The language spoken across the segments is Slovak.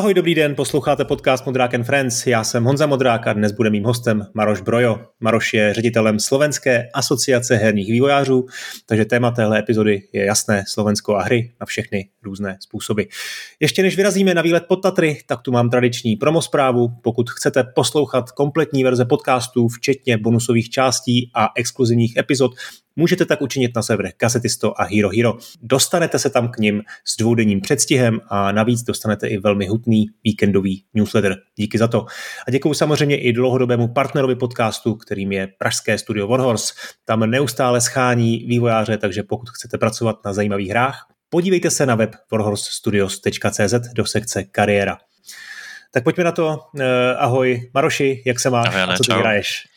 Ahoj, dobrý den, posloucháte podcast Modrák and Friends. Já jsem Honza Modrák a dnes bude mým hostem Maroš Brojo. Maroš je ředitelem Slovenské asociace herních vývojářů, takže téma téhle epizody je jasné, Slovensko a hry na všechny různé způsoby. Ještě než vyrazíme na výlet pod Tatry, tak tu mám tradiční promosprávu. Pokud chcete poslouchat kompletní verze podcastů, včetně bonusových částí a exkluzivních epizod, Můžete tak učinit na serverech Kasetisto a Hero Hero. Dostanete se tam k ním s dvoudenním předstihem a navíc dostanete i velmi hutný víkendový newsletter. Díky za to. A děkuji samozřejmě i dlouhodobému partnerovi podcastu, kterým je pražské studio Warhorse. Tam neustále schání vývojáře, takže pokud chcete pracovat na zajímavých hrách, podívejte se na web warhorsestudios.cz do sekce kariéra. Tak pojďme na to. Eh, ahoj Maroši, jak se máš ahoj, a co ty hraješ?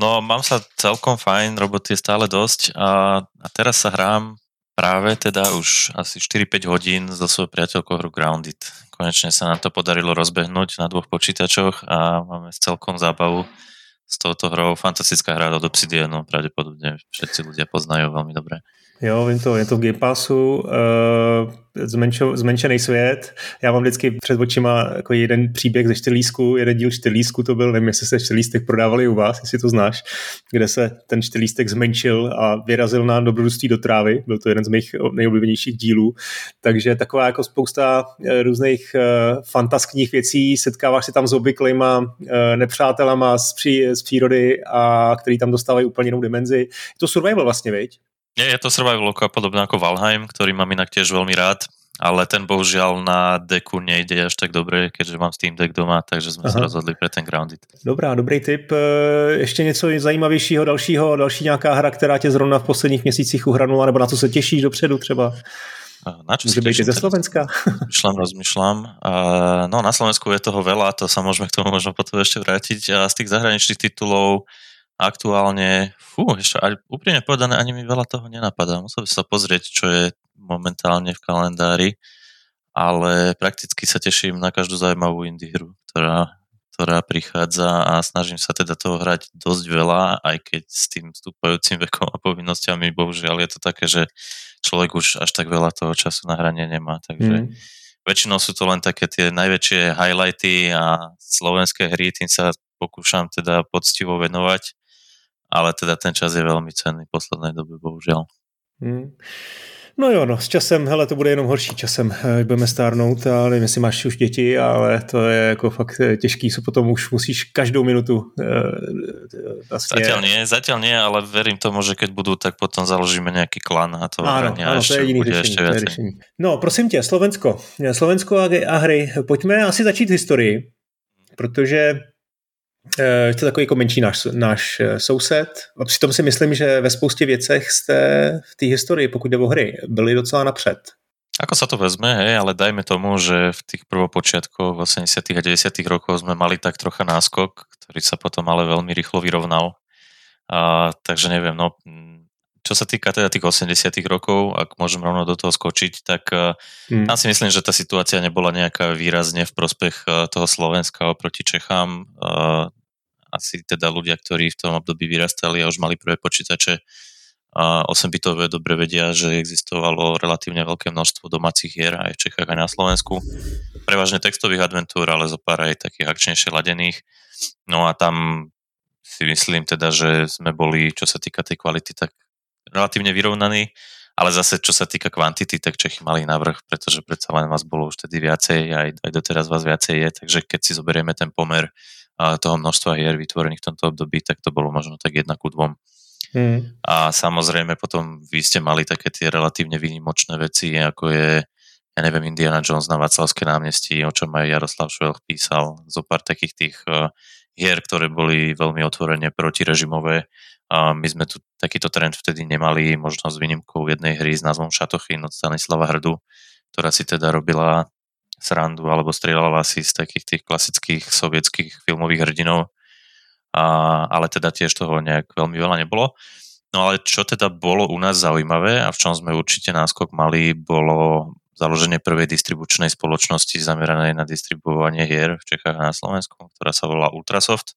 No, mám sa celkom fajn, roboty je stále dosť a, a teraz sa hrám práve teda už asi 4-5 hodín so svojou priateľkou hru Grounded. Konečne sa nám to podarilo rozbehnúť na dvoch počítačoch a máme celkom zábavu s touto hrou. Fantastická hra od Obsidianu, pravdepodobne všetci ľudia poznajú veľmi dobre. Jo, vím to, je to v Game Passu, uh, zmenšo, zmenšený svět. Já mám vždycky před očima jako jeden příběh ze čtyřlísku, jeden díl čtyřlísku to byl, nevím, jestli se čtyřlístek prodávali u vás, jestli to znáš, kde se ten čtyřlístek zmenšil a vyrazil na dobrodružství do trávy. Byl to jeden z mých nejoblíbenějších dílů. Takže taková jako spousta eh, různých uh, fantaskních věcí, setkáváš se tam s obvyklýma uh, nepřátelama z, pří, z přírody a který tam dostávají úplně jinou dimenzi. Je to survival vlastně, viď? Nie, je to survival podobné ako Valheim, ktorý mám inak tiež veľmi rád, ale ten bohužiaľ na deku nejde až tak dobre, keďže mám Steam Deck doma, takže jsme Aha. se rozhodli pre ten Grounded. Dobrá, dobrý tip. E, ještě něco zajímavějšího, dalšího, další nějaká hra, která tě zrovna v posledních měsících uhranula, nebo na co se těšíš dopředu třeba? Na čo Může být ze Slovenska? Myšľam, rozmýšľam. No na Slovensku je toho veľa, to sa môžeme k tomu možno potom ešte vrátiť. A z tých zahraničných titulov aktuálne, fú, ešte aj úprimne povedané, ani mi veľa toho nenapadá. Musel by sa pozrieť, čo je momentálne v kalendári, ale prakticky sa teším na každú zaujímavú indie hru, ktorá, ktorá prichádza a snažím sa teda toho hrať dosť veľa, aj keď s tým vstúpajúcim vekom a povinnosťami, bohužiaľ je to také, že človek už až tak veľa toho času na hranie nemá, takže mm. väčšinou sú to len také tie najväčšie highlighty a slovenské hry, tým sa pokúšam teda poctivo venovať ale teda ten čas je velmi cenný v poslednej době, bohužel. Hmm. No jo, no, s časem, hele, to bude jenom horší časem, eh, budeme stárnout, ale nevím, jestli máš už děti, ale to je jako fakt eh, těžký, co potom už musíš každou minutu vlastně... Zatiaľ nie, zatiaľ nie, ale verím tomu, že keď budú, tak potom založíme nějaký klan a to ano, ano, to je jediný řešení, je řešení. No, prosím tě, Slovensko, Slovensko a, a hry, pojďme asi začít historii, protože Eh, je to takový jako menší náš, náš eh, soused. A přitom si myslím, že ve spoustě věcech jste v té historii, pokud jde o hry, byli docela napřed. Ako sa to vezme, hej, ale dajme tomu, že v tých prvopočiatkoch 80. a 90. rokov sme mali tak trocha náskok, ktorý sa potom ale veľmi rýchlo vyrovnal. A, takže neviem, no, čo sa týka teda tých 80 rokov, ak môžem rovno do toho skočiť, tak hmm. tam si myslím, že tá situácia nebola nejaká výrazne v prospech toho Slovenska oproti Čechám asi teda ľudia, ktorí v tom období vyrastali a už mali prvé počítače, a 8-bitové dobre vedia, že existovalo relatívne veľké množstvo domácich hier aj v Čechách, aj na Slovensku. Prevažne textových adventúr, ale zo pár aj takých akčnejšie ladených. No a tam si myslím teda, že sme boli, čo sa týka tej kvality, tak relatívne vyrovnaní, ale zase, čo sa týka kvantity, tak Čechy mali navrh, pretože predsa len vás bolo už tedy viacej, aj, aj doteraz vás viacej je, takže keď si zoberieme ten pomer toho množstva hier vytvorených v tomto období, tak to bolo možno tak jedna ku dvom. Hmm. A samozrejme potom vy ste mali také tie relatívne výnimočné veci, ako je, ja neviem, Indiana Jones na Václavské námestí, o čom aj Jaroslav Švelch písal, zo pár takých tých uh, hier, ktoré boli veľmi otvorene protirežimové. A my sme tu takýto trend vtedy nemali, možno s výnimkou jednej hry s názvom Šatochin od Stanislava Hrdu, ktorá si teda robila srandu alebo strieľala si z takých tých klasických sovietských filmových hrdinov, a, ale teda tiež toho nejak veľmi veľa nebolo. No ale čo teda bolo u nás zaujímavé a v čom sme určite náskok mali, bolo založenie prvej distribučnej spoločnosti zameranej na distribuovanie hier v Čechách a na Slovensku, ktorá sa volá Ultrasoft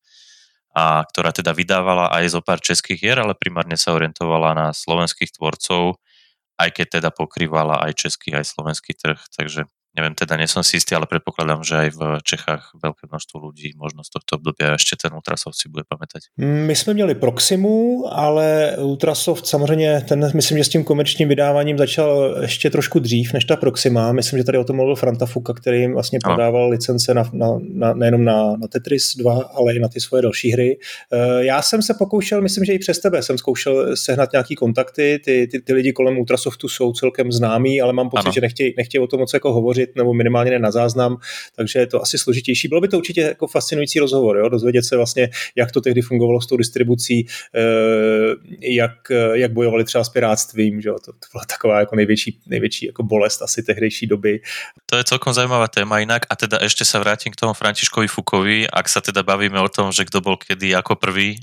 a ktorá teda vydávala aj zo pár českých hier, ale primárne sa orientovala na slovenských tvorcov, aj keď teda pokrývala aj český, aj slovenský trh. Takže neviem, teda nie som si istý, ale predpokladám, že aj v Čechách veľké množstvo ľudí možno z tohto obdobia ešte ten Ultrasoft si bude pamätať. My jsme měli Proximu, ale Ultrasoft samozřejmě, ten myslím, že s tím komerčním vydáváním začal ještě trošku dřív než ta Proxima. Myslím, že tady o tom mluvil Franta Fuka, který jim vlastně prodával licence na, na, na, nejenom na, na Tetris 2, ale i na ty svoje další hry. Eh, já jsem se pokoušel, myslím, že i přes tebe jsem zkoušel sehnat nějaký kontakty, ty, ty, ty lidi kolem Ultrasoftu jsou celkem známí, ale mám pocit, ano. že nechtějí, nechtějí o tom moc jako hovořit hovořit, nebo minimálně ne na záznam, takže je to asi složitější. Bylo by to určitě jako fascinující rozhovor, jo? dozvědět se vlastně, jak to tehdy fungovalo s tou distribucí, eh, jak, jak bojovali třeba s pirátstvím, že jo? To, to byla taková jako největší, největší jako bolest asi tehdejší doby. To je celkom zajímavá téma inak a teda ešte sa vrátim k tomu Františkovi Fukovi, ak sa teda bavíme o tom, že kto bol kedy ako prvý,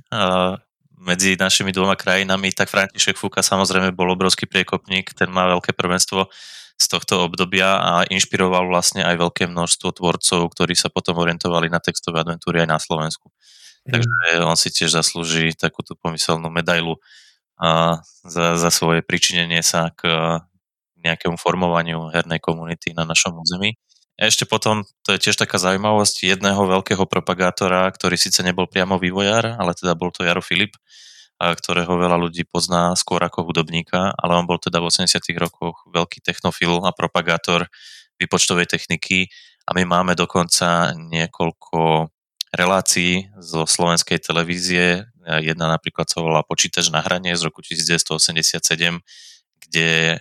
medzi našimi dvoma krajinami, tak František Fuka samozrejme bol obrovský priekopník, ten má veľké prvenstvo z tohto obdobia a inšpiroval vlastne aj veľké množstvo tvorcov, ktorí sa potom orientovali na textové adventúry aj na Slovensku. Mm. Takže on si tiež zaslúži takúto pomyselnú medailu a za, za svoje pričinenie sa k nejakému formovaniu hernej komunity na našom území. Ešte potom, to je tiež taká zaujímavosť jedného veľkého propagátora, ktorý síce nebol priamo vývojár, ale teda bol to Jaro Filip, ktorého veľa ľudí pozná skôr ako hudobníka, ale on bol teda v 80 rokoch veľký technofil a propagátor výpočtovej techniky a my máme dokonca niekoľko relácií zo slovenskej televízie. Jedna napríklad sa volá Počítač na hranie z roku 1987, kde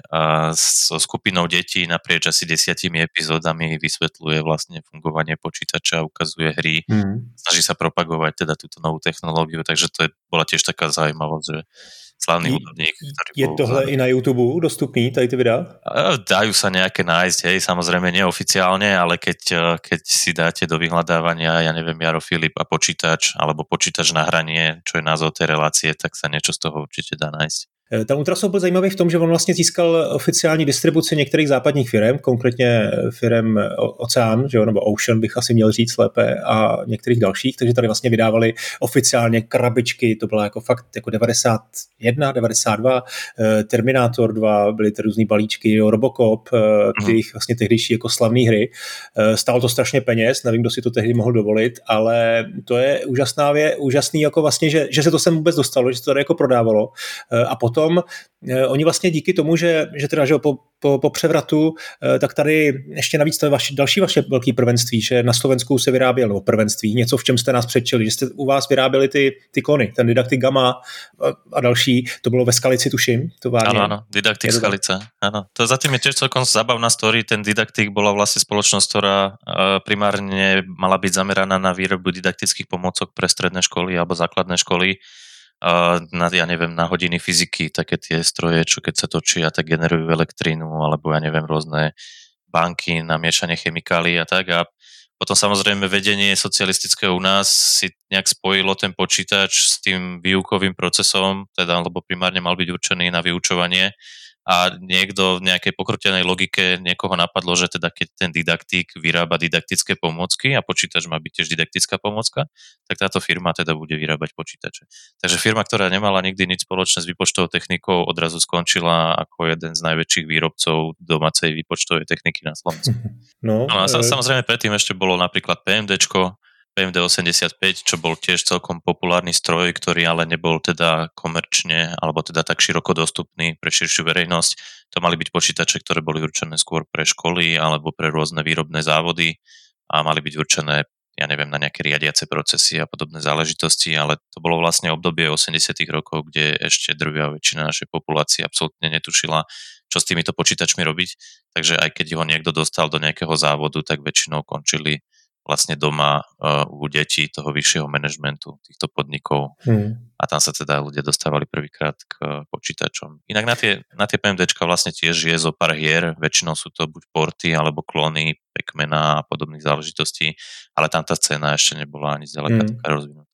so skupinou detí naprieč asi desiatimi epizódami vysvetľuje vlastne fungovanie počítača, ukazuje hry, mm. snaží sa propagovať teda túto novú technológiu, takže to je, bola tiež taká zaujímavosť, že slavný hudobník. Je tohle za... i na YouTube dostupný, tady ty videa? Dajú sa nejaké nájsť, hej, samozrejme neoficiálne, ale keď, keď si dáte do vyhľadávania, ja neviem, Jaro Filip a počítač, alebo počítač na hranie, čo je názov tej relácie, tak sa niečo z toho určite dá nájsť. Eh, ten Ultrasoft byl zajímavý v tom, že on vlastně získal oficiální distribuci některých západních firm, konkrétně firm Oceán, že jo, nebo Ocean bych asi měl říct lépe, a některých dalších, takže tady vlastně vydávali oficiálně krabičky, to byla jako fakt jako 91, 92, eh, Terminator 2, byly ty různý balíčky, jo, Robocop, mm. těch vlastně tehdejší jako slavné hry. Stálo to strašně peněz, nevím, kdo si to tehdy mohl dovolit, ale to je úžasná vě, úžasný jako vlastně, že, že se to sem vůbec dostalo, že se to tady jako prodávalo a potom potom eh, oni vlastně díky tomu, že, že teda že po, po, po převratu, eh, tak tady ještě navíc to je vaši, další vaše velké prvenství, že na Slovensku se vyrábělo nebo prvenství, něco, v čem jste nás předčili, že jste u vás vyráběli ty, ty klony, ten Didaktik Gamma a, a další, to bylo ve Skalici, tuším. Továrně. Áno, áno, Didaktik Skalice, áno. To zatím je tiež celkom zabavná story, ten Didaktik bola vlastne spoločnosť, ktorá eh, primárne mala byť zameraná na výrobu didaktických pomocok pre stredné školy alebo základné školy na, ja neviem, na hodiny fyziky, také tie stroje, čo keď sa točia, tak generujú elektrínu, alebo ja neviem, rôzne banky na miešanie chemikálií a tak. A potom samozrejme vedenie socialistického u nás si nejak spojilo ten počítač s tým výukovým procesom, teda, lebo primárne mal byť určený na vyučovanie a niekto v nejakej pokrutenej logike niekoho napadlo, že teda keď ten didaktik vyrába didaktické pomôcky a počítač má byť tiež didaktická pomôcka, tak táto firma teda bude vyrábať počítače. Takže firma, ktorá nemala nikdy nič spoločné s výpočtovou technikou, odrazu skončila ako jeden z najväčších výrobcov domácej výpočtovej techniky na Slovensku. No, no a e... samozrejme predtým ešte bolo napríklad PMDčko, PMD85, čo bol tiež celkom populárny stroj, ktorý ale nebol teda komerčne alebo teda tak široko dostupný pre širšiu verejnosť. To mali byť počítače, ktoré boli určené skôr pre školy alebo pre rôzne výrobné závody a mali byť určené ja neviem, na nejaké riadiace procesy a podobné záležitosti, ale to bolo vlastne obdobie 80 rokov, kde ešte drvia väčšina našej populácie absolútne netušila, čo s týmito počítačmi robiť. Takže aj keď ho niekto dostal do nejakého závodu, tak väčšinou končili vlastne doma uh, u detí toho vyššieho manažmentu týchto podnikov hmm. a tam sa teda ľudia dostávali prvýkrát k uh, počítačom. Inak na tie, na tie PMDčka vlastne tiež je zo pár hier, väčšinou sú to buď porty alebo klony Pacmana a podobných záležitostí, ale tam tá scéna ešte nebola ani zďaleka hmm. taká rozvinutá.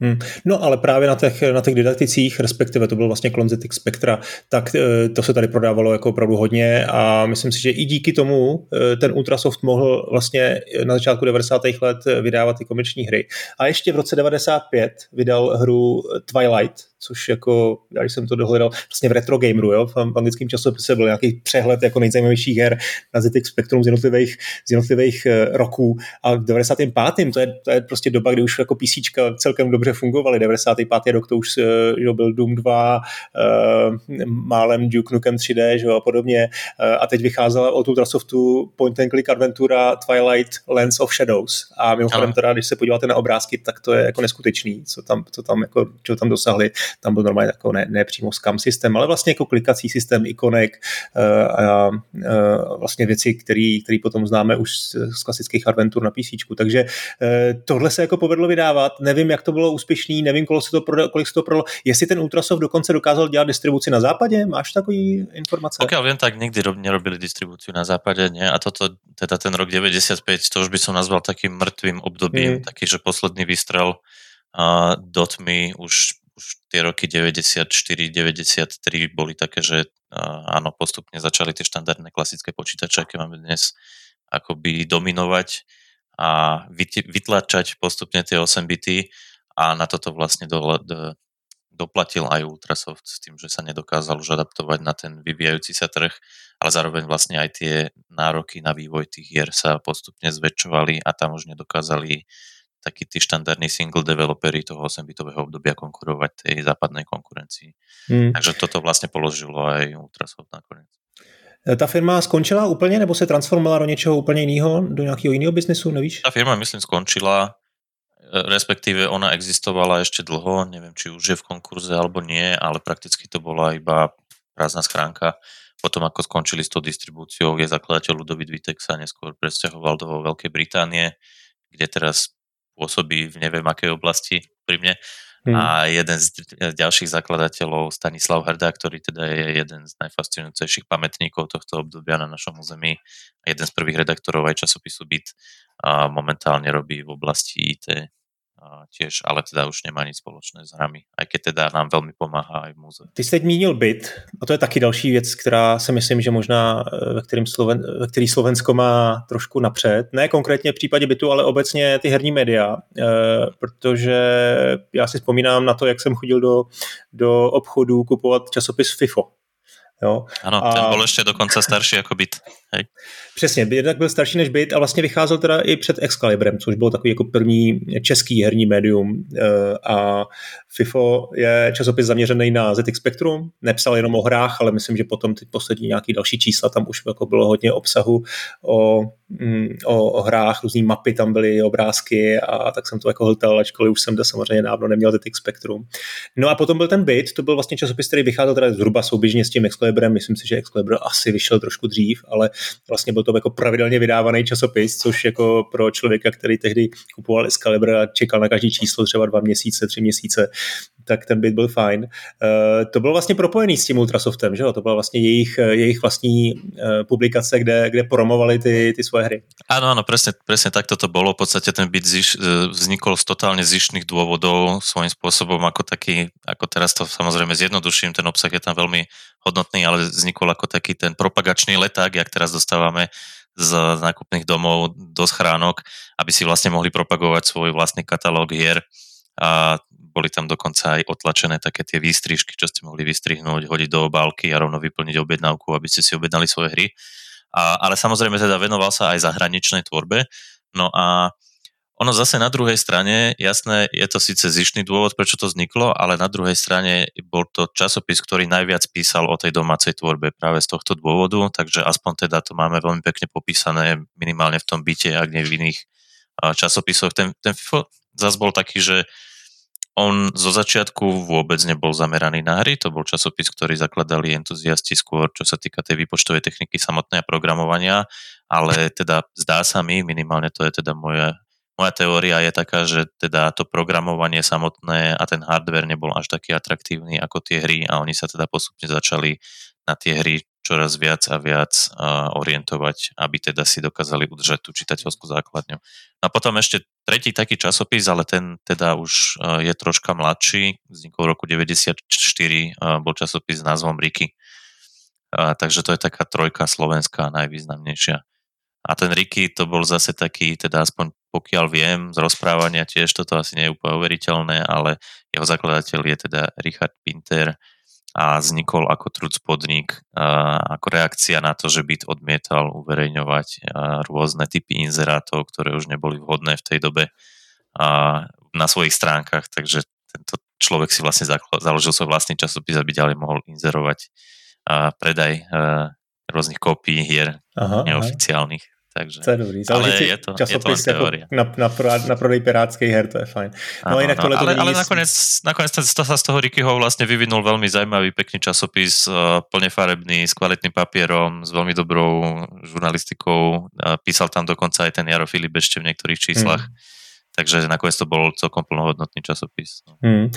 Hmm. No ale právě na těch, na těch didakticích, respektive to byl vlastně Klonzetik Spectra, tak eh, to se tady prodávalo jako opravdu hodně a myslím si, že i díky tomu eh, ten Ultrasoft mohl vlastně na začátku 90. let vydávat ty komerční hry. A ještě v roce 95 vydal hru Twilight, což jako, já když jsem to dohledal, vlastně v Retro Gameru, jo, v anglickém časopise byl nějaký přehled jako nejzajímavějších her na ZX Spectrum z jednotlivých, z jednotlivých uh, roků a v 95. to je, to je prostě doba, kdy už jako PC celkem dobře fungovaly. 95. rok to už uh, že byl Doom 2, uh, málem Duke Nukem 3D že, a podobně a teď vycházela od Ultrasoftu point and click adventura Twilight Lands of Shadows a mimochodem teda, když se podíváte na obrázky, tak to je jako neskutečný, co tam, co tam, jako, co tam dosahli. Tam byl normálně jako ne, ne přímo scam systém, ale vlastně jako klikací systém, ikonek uh, a uh, vlastně věci, které potom známe už z, klasických adventur na PC. Takže uh, tohle se jako povedlo vydávat. Nevím, jak to bylo úspěšný, nevím, kolik se to prodalo, kolik se to prodalo. Jestli ten Ultrasoft dokonce dokázal dělat distribuci na západě, máš takový informace? Pokiaľ vím, tak nikdy nerobili distribuci na západě, ne? A toto, teda ten rok 95, to už by som nazval takým mŕtvým obdobím, mm. taký, že posledný výstrel uh, do tmy už už tie roky 94-93 boli také, že áno, postupne začali tie štandardné klasické počítače, aké máme dnes, akoby dominovať a vytlačať postupne tie 8 bity a na toto vlastne do, do, doplatil aj Ultrasoft s tým, že sa nedokázal už adaptovať na ten vyvíjajúci sa trh, ale zároveň vlastne aj tie nároky na vývoj tých hier sa postupne zväčšovali a tam už nedokázali takí tí štandardní single developeri toho 8-bitového obdobia konkurovať tej západnej konkurencii. Hmm. Takže toto vlastne položilo aj Ultrasoft nakoniec. E, ta firma skončila úplně, nebo se transformovala do něčeho úplně jiného, do nějakého jiného biznesu, nevíš? Ta firma, myslím, skončila, e, respektíve ona existovala ešte dlho, neviem, či už je v konkurze alebo nie, ale prakticky to bola iba prázdna schránka. Potom, ako skončili s tou distribúciou, je zakladateľ Ludovit Vitek sa neskôr presťahoval do Veľkej Británie, kde teraz pôsobí v neviem akej oblasti pri mne. Hmm. A jeden z ďalších zakladateľov, Stanislav Hrdá, ktorý teda je jeden z najfascinujúcejších pamätníkov tohto obdobia na našom území a jeden z prvých redaktorov aj časopisu BIT a momentálne robí v oblasti IT tiež, ale teda už nemá nic společné s hrami, aj keď teda nám velmi pomáhá aj v muzeu. Ty jsi teď mínil byt a to je taky další věc, která si myslím, že možná eh, ve, kterým Sloven, ve který Slovensko má trošku napřed. Ne konkrétně v případě bytu, ale obecně ty herní média, e, protože já si vzpomínám na to, jak jsem chodil do, do obchodu kupovat časopis FIFO Jo? Ano, a... ten byl ještě dokonce starší jako byt. Hej. Přesně, jednak byl starší než byt a vlastně vycházel teda i před Excalibrem, což bylo takový jako první český herní médium eh, a FIFO je časopis zaměřený na ZX Spectrum, nepsal jenom o hrách, ale myslím, že potom ty poslední nějaký další čísla, tam už jako bylo hodně obsahu o, mm, o, o hrách, různý mapy tam byly, obrázky a tak jsem to jako hltal, ačkoliv už jsem to samozřejmě dávno neměl ZX Spectrum. No a potom byl ten byt, to byl vlastně časopis, který vycházel teda zhruba souběžně s tím Excalibrem, myslím si, že Excalibur asi vyšel trošku dřív, ale vlastně byl to jako pravidelně vydávaný časopis, což jako pro člověka, který tehdy kupoval Excalibur a čekal na každý číslo třeba dva měsíce, tři měsíce, tak ten byt byl fajn. Uh, to bylo vlastně propojený s tím Ultrasoftem, že jo? To byla vlastně jejich, jejich vlastní uh, publikace, kde, kde promovali ty, ty svoje hry. Áno, áno, presne, presne takto to bolo. V podstate ten byt ziš, e, vznikol z totálne zišných dôvodov svojím spôsobom ako taký, ako teraz to samozrejme zjednoduším, ten obsah je tam veľmi hodnotný, ale vznikol ako taký ten propagačný leták, jak teraz dostávame z nákupných domov do schránok, aby si vlastne mohli propagovať svoj vlastný katalóg hier a boli tam dokonca aj otlačené také tie výstrižky, čo ste mohli vystrihnúť, hodiť do obálky a rovno vyplniť objednávku, aby ste si objednali svoje hry. A, ale samozrejme teda venoval sa aj zahraničnej tvorbe. No a ono zase na druhej strane, jasné, je to síce zišný dôvod, prečo to vzniklo, ale na druhej strane bol to časopis, ktorý najviac písal o tej domácej tvorbe práve z tohto dôvodu, takže aspoň teda to máme veľmi pekne popísané minimálne v tom byte, ak nie v iných časopisoch. Ten, ten zase bol taký, že on zo začiatku vôbec nebol zameraný na hry, to bol časopis, ktorý zakladali entuziasti skôr, čo sa týka tej výpočtovej techniky samotnej a programovania, ale teda zdá sa mi, minimálne to je teda moje moja teória je taká, že teda to programovanie samotné a ten hardware nebol až taký atraktívny ako tie hry a oni sa teda postupne začali na tie hry čoraz viac a viac orientovať, aby teda si dokázali udržať tú čitateľskú základňu. A potom ešte tretí taký časopis, ale ten teda už je troška mladší, vznikol v roku 94, uh, bol časopis s názvom Riky. Takže to je taká trojka slovenská najvýznamnejšia. A ten Ricky to bol zase taký, teda aspoň pokiaľ viem z rozprávania tiež, toto asi nie je úplne overiteľné, ale jeho zakladateľ je teda Richard Pinter a vznikol ako trud spodník, ako reakcia na to, že byt odmietal uverejňovať rôzne typy inzerátov, ktoré už neboli vhodné v tej dobe na svojich stránkach, takže tento človek si vlastne založil svoj vlastný časopis, aby ďalej mohol inzerovať predaj rôznych kópií hier aha, neoficiálnych. Aha. Takže, to je dobrý. ale je to, časopis je to jako na, na, na prodej pirátskej her, to je fajn. No, ano, inak no, ale, ale nakoniec, nakoniec to sa z toho Rickyho vlastne vyvinul veľmi zaujímavý, pekný časopis, uh, plne farebný, s kvalitným papierom, s veľmi dobrou žurnalistikou. Uh, písal tam dokonca aj ten Jaro Filip ešte v niektorých číslach. Hmm. Takže nakoniec to bol celkom plnohodnotný časopis. No. Hmm.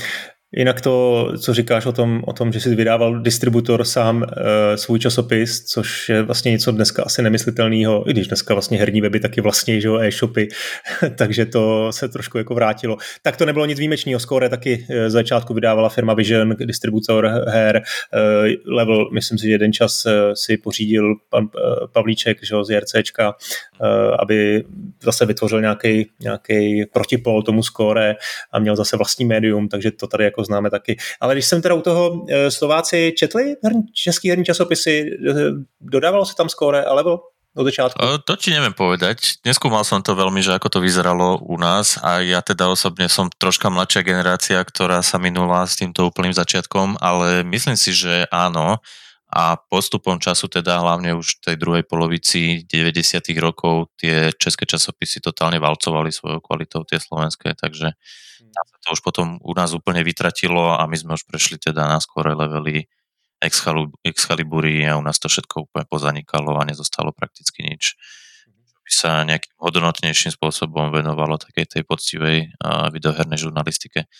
Jinak to, co říkáš o tom, o tom že si vydával distributor sám e, svůj časopis, což je vlastně něco dneska asi nemyslitelného, i když dneska vlastně herní weby taky vlastně, že e-shopy, takže to se trošku jako vrátilo. Tak to nebylo nic výjimečného, Score taky e, z začátku vydávala firma Vision, distributor her, e, Level, myslím si, že jeden čas si pořídil pan Pavlíček že, z JRCčka, e, aby zase vytvořil nějaký, protipol tomu Score a měl zase vlastní médium, takže to tady jako jako známe taky. Ale když jsem teda u toho eh, Slováci četli herní, český herní časopisy, eh, dodávalo se tam skóre, alebo od začiatku? To ti neviem povedať. Neskúmal som to veľmi, že ako to vyzeralo u nás a ja teda osobne som troška mladšia generácia, ktorá sa minula s týmto úplným začiatkom, ale myslím si, že áno a postupom času teda hlavne už v tej druhej polovici 90. rokov tie české časopisy totálne valcovali svojou kvalitou tie slovenské, takže tam sa to už potom u nás úplne vytratilo a my sme už prešli teda na skore levely Excalibury a u nás to všetko úplne pozanikalo a nezostalo prakticky nič. By sa nejakým hodnotnejším spôsobom venovalo takej tej poctivej videohernej žurnalistike.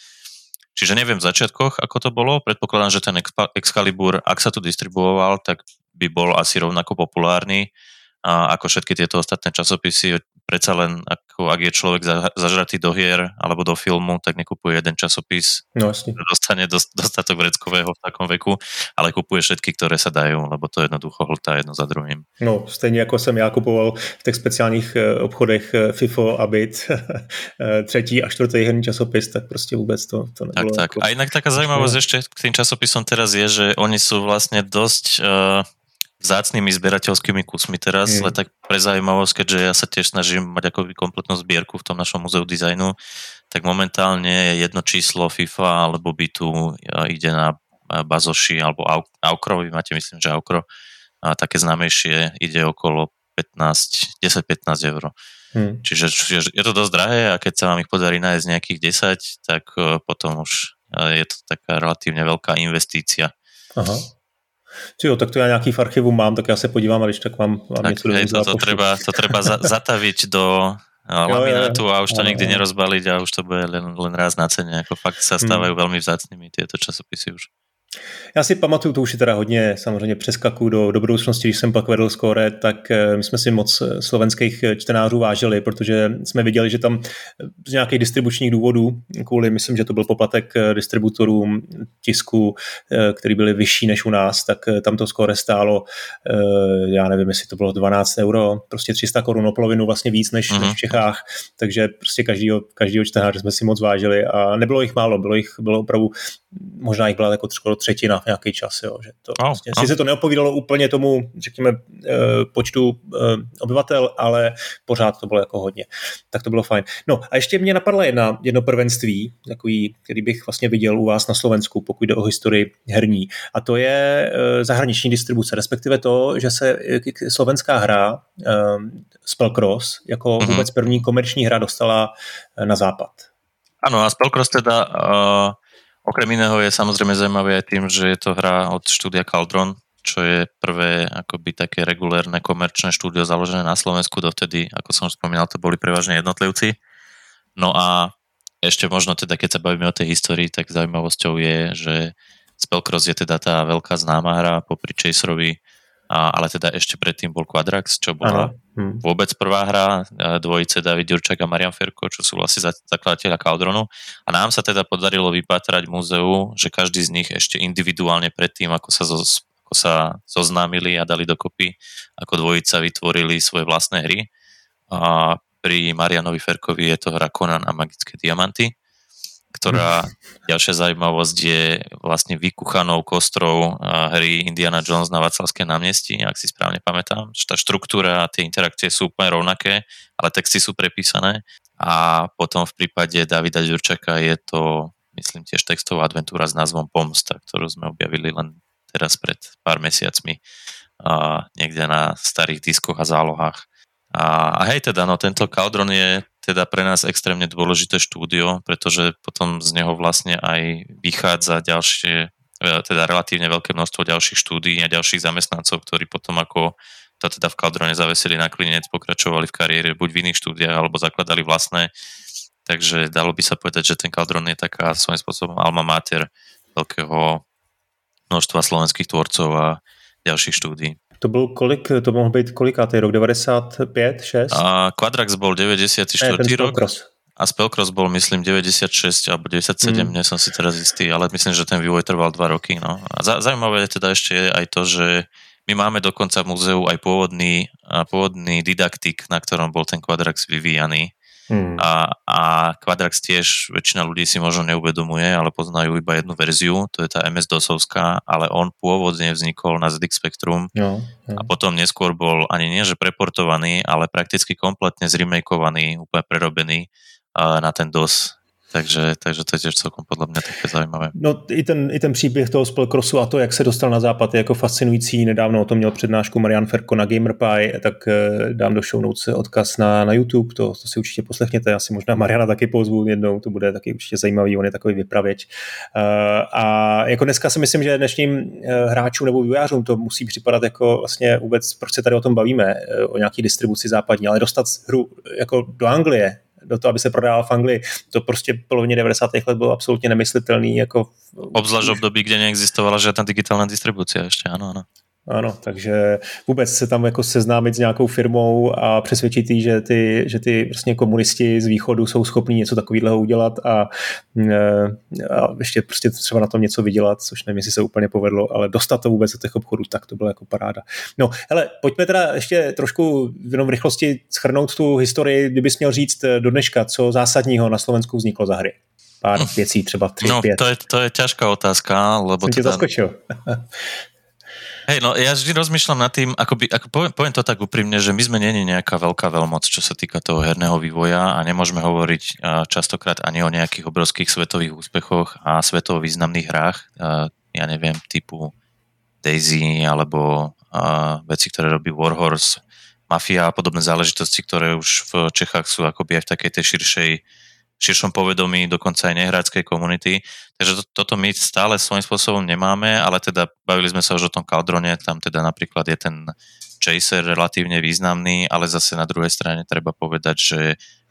Čiže neviem v začiatkoch, ako to bolo. Predpokladám, že ten Excalibur, ak sa tu distribuoval, tak by bol asi rovnako populárny a ako všetky tieto ostatné časopisy predsa len ako ak je človek zažratý do hier alebo do filmu, tak nekupuje jeden časopis, no, jasne. dostane dost, dostatok vreckového v takom veku, ale kupuje všetky, ktoré sa dajú, lebo to jednoducho hltá jedno za druhým. No, stejně jako jsem já kupoval v těch speciálních eh, obchodech eh, FIFO a BIT eh, třetí a čtvrtý herný časopis, tak prostě vůbec to, to nebylo. Tak, tak. Jako... A inak taká zaujímavosť ešte k tým časopisom teraz je, že oni sú vlastne dosť uh, vzácnými zberateľskými kusmi teraz, mm. ale tak pre zaujímavosť, keďže ja sa tiež snažím mať ako kompletnú zbierku v tom našom muzeu dizajnu, tak momentálne jedno číslo FIFA alebo Bitu ide na Bazoši alebo Aukro, vy máte myslím, že Aukro, a také známejšie ide okolo 15, 10-15 eur. Hmm. Čiže, čiže je to dosť drahé a keď sa vám ich podarí nájsť nejakých 10, tak e, potom už e, je to taká relatívne veľká investícia. Aha. Jo, tak to já nějaký v archivu mám, tak já se podívám a když tak vám, vám tak, něco hej, to, to, treba, to treba za, zataviť do laminátu a už to nikdy nerozbaliť a už to bude len, len raz na cene. Ako fakt sa stávajú hmm. veľmi vzácnými tieto časopisy už. Já si pamatuju, to už je teda hodně samozřejmě přeskaku do, do budoucnosti, když jsem pak vedl skóre, tak eh, my jsme si moc eh, slovenských eh, čtenářů vážili, protože jsme viděli, že tam z nějakých distribučních důvodů, kvůli, myslím, že to byl poplatek distributorům tisku, který byly vyšší než u nás, tak tam to skóre stálo, já nevím, jestli to bylo 12 euro, prostě 300 korun o polovinu vlastně víc než, uh-huh. než v Čechách, takže prostě každýho, každýho čtenáře jsme si moc vážili a nebylo jich málo, bylo jich bylo opravdu, možná jich byla jako skoro třetina v nějaký čas. Jo, že to, oh, vlastně, oh. Sice to neopovídalo úplně tomu, řekněme, eh, počtu eh, obyvatel, ale pořád to bylo jako hodně. Tak to bylo fajn. No a ještě mě napadla jedna, jedno prvenství, takový, který bych vlastně viděl u vás na Slovensku, pokud jde o historii herní. A to je eh, zahraniční distribuce, respektive to, že se slovenská hra Spellcross jako mm-hmm. vůbec první komerční hra dostala na západ. Ano, a Spellcross teda uh Okrem iného je samozrejme zaujímavé aj tým, že je to hra od štúdia Caldron, čo je prvé akoby také regulérne komerčné štúdio založené na Slovensku. Dovtedy, ako som spomínal, to boli prevažne jednotlivci. No a ešte možno teda, keď sa bavíme o tej histórii, tak zaujímavosťou je, že Spellcross je teda tá veľká známa hra popri Chaserovi, a, ale teda ešte predtým bol Quadrax, čo bola hmm. vôbec prvá hra, dvojice David Jurčak a Marian Ferko, čo sú vlastne zakladateľa Caldronu. A nám sa teda podarilo vypatrať múzeu, že každý z nich ešte individuálne predtým, ako sa zo, ako sa zoznámili a dali dokopy, ako dvojica vytvorili svoje vlastné hry. A pri Marianovi Ferkovi je to hra Conan a magické diamanty ktorá ďalšia zaujímavosť je vlastne vykuchanou kostrou hry Indiana Jones na Vaclavské námestí, ak si správne pamätám. Tá štruktúra a tie interakcie sú úplne rovnaké, ale texty sú prepísané. A potom v prípade Davida Ďurčaka je to, myslím, tiež textová adventúra s názvom Pomsta, ktorú sme objavili len teraz pred pár mesiacmi a niekde na starých diskoch a zálohách. A, a hej, teda, no tento Caldron je teda pre nás extrémne dôležité štúdio, pretože potom z neho vlastne aj vychádza ďalšie, e, teda relatívne veľké množstvo ďalších štúdií a ďalších zamestnancov, ktorí potom ako to teda v Caldrone zavesili na klinec, pokračovali v kariére buď v iných štúdiách alebo zakladali vlastné. Takže dalo by sa povedať, že ten Caldron je taká svojím spôsobom alma mater veľkého množstva slovenských tvorcov a ďalších štúdií. To byl kolik, to mohl být kolikátý rok, 95, 6? A Quadrax bol 94. Ne, rok. A Spellcross bol, myslím, 96 alebo 97, mm. nie som si teraz istý, ale myslím, že ten vývoj trval 2 roky. No. A zaujímavé je teda ešte aj to, že my máme dokonca v múzeu aj pôvodný, pôvodný didaktik, na ktorom bol ten Quadrax vyvíjaný. Hmm. A, a Quadrax tiež väčšina ľudí si možno neuvedomuje, ale poznajú iba jednu verziu, to je tá MS-DOSovská, ale on pôvodne vznikol na ZX Spectrum jo, jo. a potom neskôr bol ani nie, že preportovaný, ale prakticky kompletne zremakovaný, úplne prerobený uh, na ten DOS takže, takže to je tiež celkom podle mě také zajímavé. No i ten, i ten příběh toho Spellcrossu a to, jak se dostal na západ, je jako fascinující. Nedávno o tom měl přednášku Marian Ferko na GamerPie, tak eh, dám do show notes odkaz na, na YouTube, to, to si určitě poslechněte. Já si možná Mariana taky pozvu jednou, to bude taky určitě zajímavý, on je takový vypravěč. Uh, a jako dneska si myslím, že dnešním uh, hráčům nebo vývojářům to musí připadat jako vlastně vůbec, proč se tady o tom bavíme, o nějaký distribuci západní, ale dostat hru jako do Anglie, do toho, aby se prodával v Anglii. To prostě polovině 90. let bylo absolutně nemyslitelný. Jako... Obzvlášť v období, kde neexistovala žádná digitální distribuce ještě, ano, ano. Ano, takže vůbec se tam jako seznámit s nějakou firmou a přesvědčit jí, že ty, že ty vlastně komunisti z východu jsou schopní něco takového udělat a, eh, a ještě prostě třeba na tom něco vydělat, což nevím, jestli se úplně povedlo, ale dostat to vůbec do těch obchodů, tak to bylo jako paráda. No, hele, pojďme teda ještě trošku jenom v rychlosti schrnout tu historii, kdybys měl říct eh, do dneška, co zásadního na Slovensku vzniklo za hry pár věcí, třeba tři, no, pět. To je, to je ťažká otázka, lebo Jsem teda... zaskočil. Hej, no ja vždy rozmýšľam nad tým, ako, ako poviem, poviem to tak úprimne, že my sme není nejaká veľká veľmoc, čo sa týka toho herného vývoja a nemôžeme hovoriť častokrát ani o nejakých obrovských svetových úspechoch a svetovo významných hrách, ja neviem, typu Daisy alebo veci, ktoré robí Warhorse, Mafia a podobné záležitosti, ktoré už v Čechách sú akoby aj v takej tej širšej širšom povedomí, dokonca aj nehráckej komunity. Takže to, toto my stále svojím spôsobom nemáme, ale teda bavili sme sa už o tom Caldrone, tam teda napríklad je ten Chaser relatívne významný, ale zase na druhej strane treba povedať, že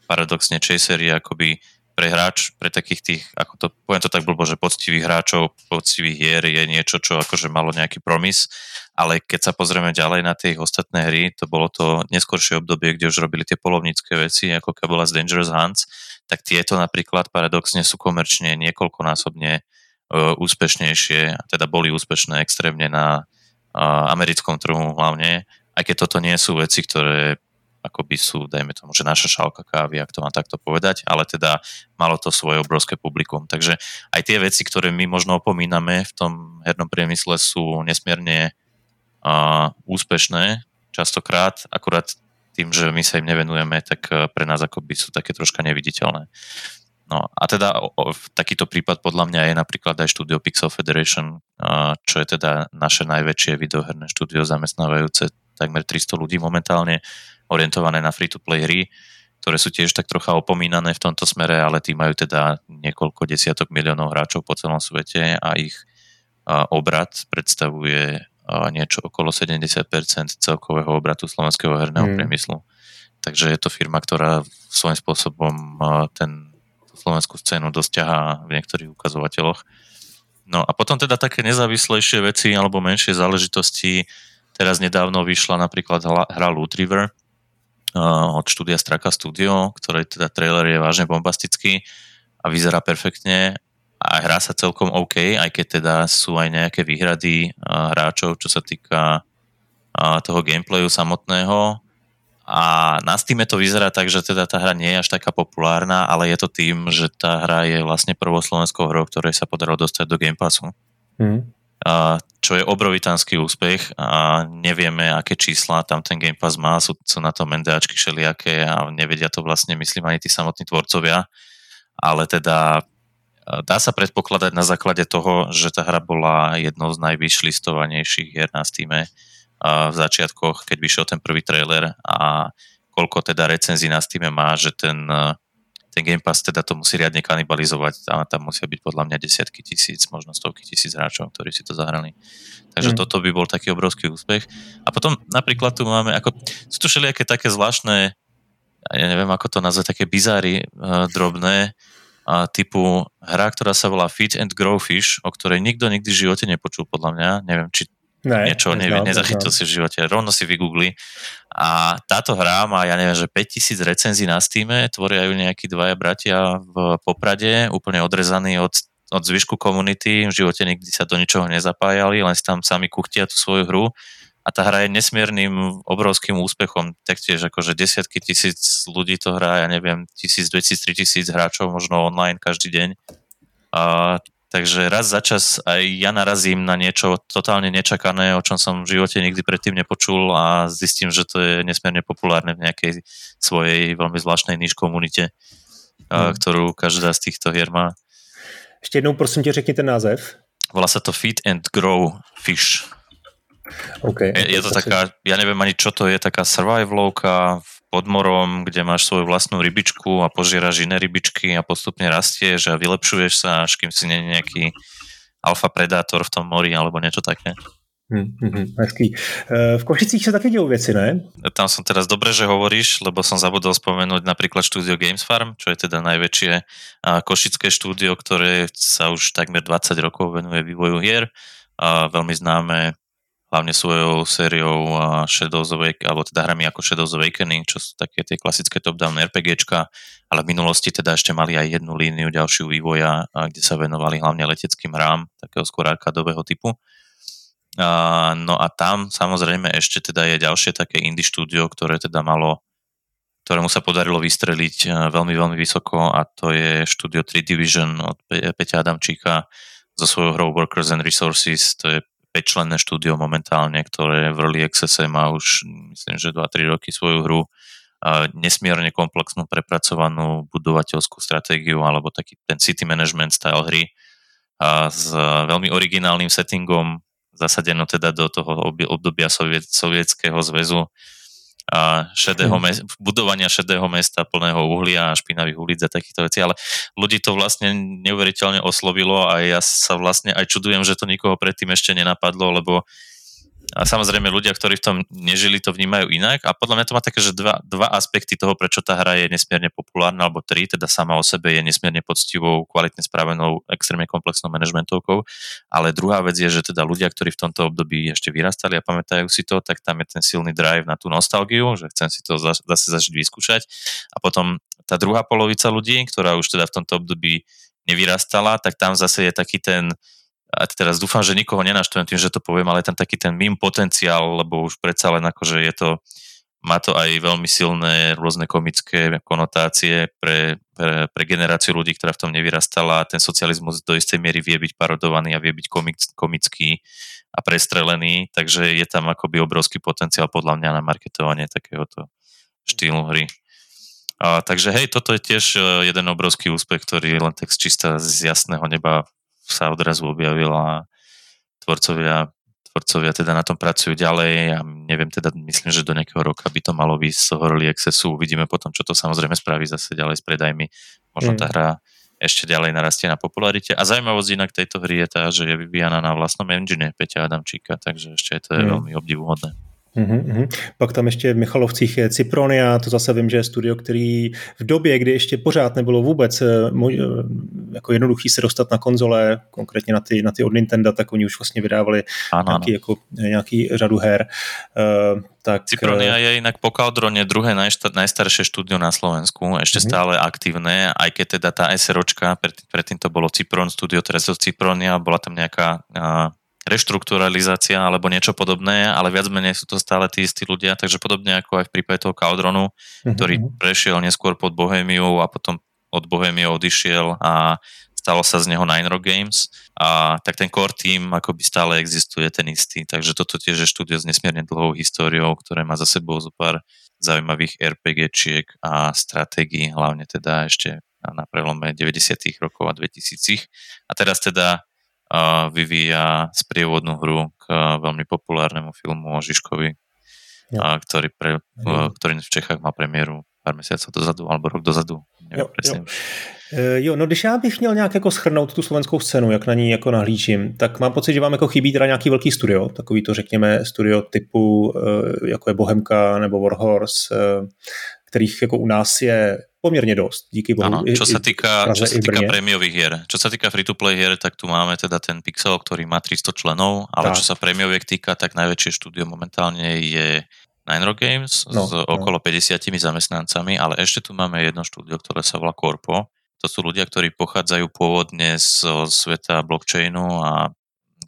paradoxne Chaser je akoby pre hráč, pre takých tých, ako to, poviem to tak blbo, že poctivých hráčov, poctivých hier je niečo, čo akože malo nejaký promis, ale keď sa pozrieme ďalej na tie ostatné hry, to bolo to neskôršie obdobie, kde už robili tie polovnícke veci, ako Kabolas Dangerous Hunts, tak tieto napríklad paradoxne sú komerčne niekoľkonásobne uh, úspešnejšie, teda boli úspešné extrémne na uh, americkom trhu hlavne, aj keď toto nie sú veci, ktoré akoby sú, dajme tomu, že naša šálka kávy, ak to mám takto povedať, ale teda malo to svoje obrovské publikum. Takže aj tie veci, ktoré my možno opomíname v tom hernom priemysle sú nesmierne uh, úspešné častokrát, akurát tým, že my sa im nevenujeme, tak pre nás akoby sú také troška neviditeľné. No a teda o, o, takýto prípad podľa mňa je napríklad aj štúdio Pixel Federation, uh, čo je teda naše najväčšie videoherné štúdio zamestnávajúce takmer 300 ľudí momentálne, orientované na free-to-play hry, ktoré sú tiež tak trocha opomínané v tomto smere, ale tí majú teda niekoľko desiatok miliónov hráčov po celom svete a ich obrad predstavuje niečo okolo 70% celkového obratu slovenského herného mm. priemyslu. Takže je to firma, ktorá svojím spôsobom ten slovenskú scénu dosť ťahá v niektorých ukazovateľoch. No a potom teda také nezávislejšie veci alebo menšie záležitosti. Teraz nedávno vyšla napríklad hra Loot River, od štúdia Straka Studio, ktorej teda trailer je vážne bombastický a vyzerá perfektne a hrá sa celkom OK, aj keď teda sú aj nejaké výhrady hráčov, čo sa týka toho gameplayu samotného. A na Steam to vyzerá tak, že teda tá hra nie je až taká populárna, ale je to tým, že tá hra je vlastne prvou slovenskou hrou, ktorej sa podarilo dostať do Game Passu. Mm. Čo je obrovitánsky úspech a nevieme, aké čísla tam ten Game Pass má, sú, sú na tom NDAčky všelijaké a nevedia to vlastne, myslím, ani tí samotní tvorcovia, ale teda dá sa predpokladať na základe toho, že tá hra bola jednou z najvyššie listovanejších hier na Steam v začiatkoch, keď vyšiel ten prvý trailer a koľko teda recenzí na Steam má, že ten, ten Game Pass teda to musí riadne kanibalizovať a tam musia byť podľa mňa desiatky tisíc, možno stovky tisíc hráčov, ktorí si to zahrali. Takže mm. toto by bol taký obrovský úspech. A potom napríklad tu máme, ako, sú tu všelijaké také zvláštne, ja neviem ako to nazvať, také bizáry uh, drobné, a typu hra, ktorá sa volá Feed and Grow Fish, o ktorej nikto nikdy v živote nepočul podľa mňa. Neviem, či ne, niečo neznal, nezachytil neznal. si v živote. Rovno si vygoogli. A táto hra má, ja neviem, že 5000 recenzií na Steam, tvoria ju nejakí dvaja bratia v Poprade, úplne odrezaní od, od zvyšku komunity, v živote nikdy sa do ničoho nezapájali, len si tam sami kuchtia tú svoju hru a tá hra je nesmiernym obrovským úspechom, taktiež akože desiatky tisíc ľudí to hrá, ja neviem, tisíc, 2000, 3000 hráčov možno online každý deň. A, takže raz za čas aj ja narazím na niečo totálne nečakané, o čom som v živote nikdy predtým nepočul a zistím, že to je nesmierne populárne v nejakej svojej veľmi zvláštnej níž komunite, hmm. ktorú každá z týchto hier má. Ešte jednou prosím tě řekni ten název. Volá sa to Feed and Grow Fish. Okay. Je, je to taká, ja neviem ani čo to je, taká survivalovka pod morom, kde máš svoju vlastnú rybičku a požieraš iné rybičky a postupne rastieš a vylepšuješ sa, až kým si nie nejaký alfa predátor v tom mori alebo niečo také. Hmm, hmm, hezký. V Košicích sa také dejú veci, ne? Tam som teraz dobre, že hovoríš, lebo som zabudol spomenúť napríklad štúdio Games Farm, čo je teda najväčšie košické štúdio, ktoré sa už takmer 20 rokov venuje vývoju hier. A veľmi známe hlavne svojou sériou Shadows of Awakening, alebo teda hrami ako Shadows of Awakening, čo sú také tie klasické top-down RPGčka, ale v minulosti teda ešte mali aj jednu líniu ďalšiu vývoja, kde sa venovali hlavne leteckým hrám, takého skôr arkadového typu. No a tam samozrejme ešte teda je ďalšie také indie štúdio, ktoré teda malo ktorému sa podarilo vystreliť veľmi, veľmi vysoko a to je štúdio 3 Division od Peťa Adamčíka so svojou hrou Workers and Resources, to je 5-členné štúdio momentálne, ktoré v Early Access má už myslím, že 2-3 roky svoju hru nesmierne komplexnú prepracovanú budovateľskú stratégiu alebo taký ten city management style hry. A s veľmi originálnym settingom zasadenú teda do toho obdobia soviet, sovietského zväzu a šedého hmm. mesta, budovania šedého mesta plného uhlia a špinavých ulic a takýchto vecí, ale ľudí to vlastne neuveriteľne oslovilo a ja sa vlastne aj čudujem, že to nikoho predtým ešte nenapadlo, lebo a samozrejme ľudia, ktorí v tom nežili, to vnímajú inak. A podľa mňa to má také, že dva, dva aspekty toho, prečo tá hra je nesmierne populárna, alebo tri, teda sama o sebe je nesmierne poctivou, kvalitne spravenou, extrémne komplexnou manažmentovkou, ale druhá vec je, že teda ľudia, ktorí v tomto období ešte vyrastali a pamätajú si to, tak tam je ten silný drive na tú nostalgiu, že chcem si to zase zažiť vyskúšať. A potom tá druhá polovica ľudí, ktorá už teda v tomto období nevyrastala, tak tam zase je taký ten a teraz dúfam, že nikoho nenaštvujem tým, že to poviem, ale je tam taký ten mým potenciál, lebo už predsa len akože je to, má to aj veľmi silné rôzne komické konotácie pre, pre, pre generáciu ľudí, ktorá v tom nevyrastala. Ten socializmus do istej miery vie byť parodovaný a vie byť komik, komický a prestrelený, takže je tam akoby obrovský potenciál podľa mňa na marketovanie takéhoto štýlu hry. A, takže hej, toto je tiež e, jeden obrovský úspech, ktorý len tak z čista z jasného neba sa odrazu objavila tvorcovia, tvorcovia teda na tom pracujú ďalej a neviem teda, myslím, že do nejakého roka by to malo byť z early accessu. Uvidíme potom, čo to samozrejme spraví zase ďalej s predajmi. Možno mm. tá hra ešte ďalej narastie na popularite. A zaujímavosť inak tejto hry je tá, že je vyvíjana na vlastnom engine Peťa Adamčíka, takže ešte to je mm. veľmi obdivuhodné. Uhum. Pak tam ještě v Michalovcích je Cypronia, to zase vím, že je studio, který v době, kdy ještě pořád nebylo vůbec eh, eh, jako jednoduchý se dostat na konzole, konkrétně na ty, na ty od Nintendo, tak oni už vlastně vydávali ano, nějaký, ano. Jako, nějaký řadu her. Uh, tak... Cypronia je inak po Caldrone druhé najšta, najstaršie štúdio na Slovensku, ešte mm-hmm. stále aktívne, aj keď teda tá SROčka, predtým, predtým to bolo Cypron studio, teraz to Cypronia, bola tam nejaká uh, reštrukturalizácia alebo niečo podobné, ale viac menej sú to stále tí istí ľudia, takže podobne ako aj v prípade toho Caldronu, mm-hmm. ktorý prešiel neskôr pod Bohemiou a potom od Bohemie odišiel a stalo sa z neho Nine Rock Games a tak ten core team akoby stále existuje ten istý, takže toto tiež je štúdio s nesmierne dlhou históriou, ktoré má za sebou zo pár zaujímavých RPGčiek a stratégií, hlavne teda ešte na prelome 90. rokov a 2000 A teraz teda vyvíja sprievodnú hru k veľmi populárnemu filmu o Žižkovi, ja. ktorý, pre, ktorý v Čechách má premiéru pár měsíců dozadu, alebo rok dozadu. Jo, jo. E, jo, no když já bych měl nějak jako schrnout tu slovenskou scénu, jak na ní jako nahlížím, tak mám pocit, že vám jako chybí teda nějaký velký studio, takový to řekněme studio typu e, jako je Bohemka nebo Warhorse, e, kterých jako u nás je pomerne dosť, díky bohu. Ano, čo sa týka, čo sa týka prémiových hier. Čo sa týka free-to-play hier, tak tu máme teda ten Pixel, ktorý má 300 členov, ale tak. čo sa prémioviek týka, tak najväčšie štúdio momentálne je Nine Rock Games no, s no. okolo 50 zamestnancami, ale ešte tu máme jedno štúdio, ktoré sa volá Corpo. To sú ľudia, ktorí pochádzajú pôvodne z sveta blockchainu a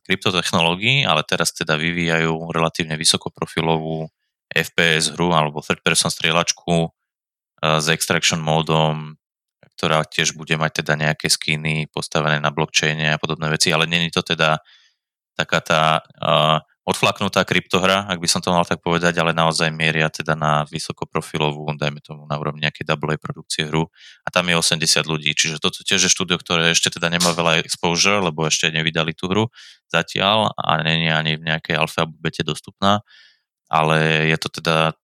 kryptotechnológií, ale teraz teda vyvíjajú relatívne vysokoprofilovú FPS hru alebo third person strieľačku s extraction módom, ktorá tiež bude mať teda nejaké skiny postavené na blockchaine a podobné veci, ale není to teda taká tá uh, odflaknutá kryptohra, ak by som to mal tak povedať, ale naozaj mieria teda na vysokoprofilovú, dajme tomu na úrovni nejakej double produkcie hru. A tam je 80 ľudí, čiže toto tiež je štúdio, ktoré ešte teda nemá veľa exposure, lebo ešte nevydali tú hru zatiaľ a není ani v nejakej alfa bete dostupná, ale je to teda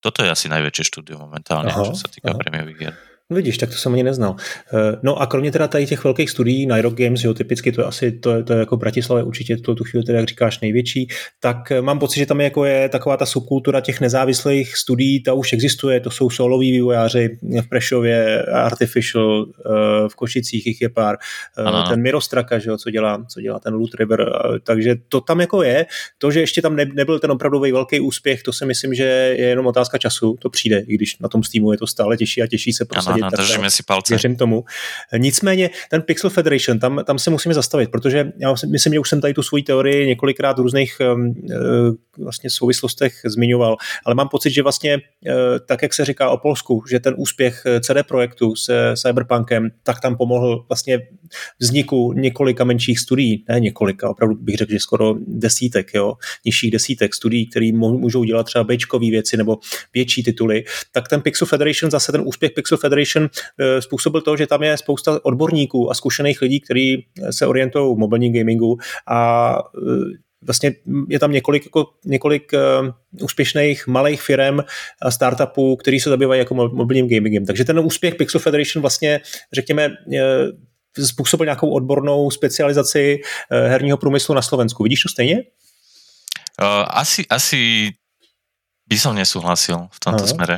toto je asi najväčšie štúdio momentálne, aha, čo sa týka prémiových hier. No vidíš, tak to jsem ani neznal. Eh, no a kromě teda tady těch velkých studií, Rock Games, jo, typicky to je asi, to, je, to je jako Bratislava určitě to tu chvíli, teda, jak říkáš, největší, tak eh, mám pocit, že tam je, jako je taková ta subkultura těch nezávislých studií, ta už existuje, to jsou soloví vývojáři v Prešově, Artificial, eh, v Košicích jich je pár, ano. ten Mirostraka, že jo, co dělá, co dělá ten Loot River, takže to tam jako je, to, že ještě tam ne, nebyl ten opravdový velký úspěch, to si myslím, že je jenom otázka času, to přijde, i když na tom Steamu je to stále těžší a těžší se prosadit ano, držíme si palce. Věřím tomu. Nicméně ten Pixel Federation, tam, tam se musíme zastavit, protože já myslím, že už jsem tady tu svoji teorii několikrát v různých um, vlastně souvislostech zmiňoval, ale mám pocit, že vlastně uh, tak, jak se říká o Polsku, že ten úspěch uh, CD Projektu se Cyberpunkem, tak tam pomohl vlastně vzniku několika menších studií, ne několika, opravdu bych řekl, že skoro desítek, jo, nižších desítek studií, které můžou dělat třeba bečkové věci nebo větší tituly, tak ten Pixel Federation, zase ten úspěch Pixel Federation Eh, způsobil to, že tam je spousta odborníků a zkušených lidí, kteří se orientují v mobilním gamingu a eh, vlastně je tam několik, jako, několik uh, úspěšných malých firm a startupů, který se zabývají jako mobilním gamingem. Takže ten úspěch Pixel Federation vlastně, řekněme, uh, způsobil nějakou odbornou specializaci uh, herního průmyslu na Slovensku. Vidíš to stejně? Uh, asi, asi by som nesúhlasil v tomto Aha. smere.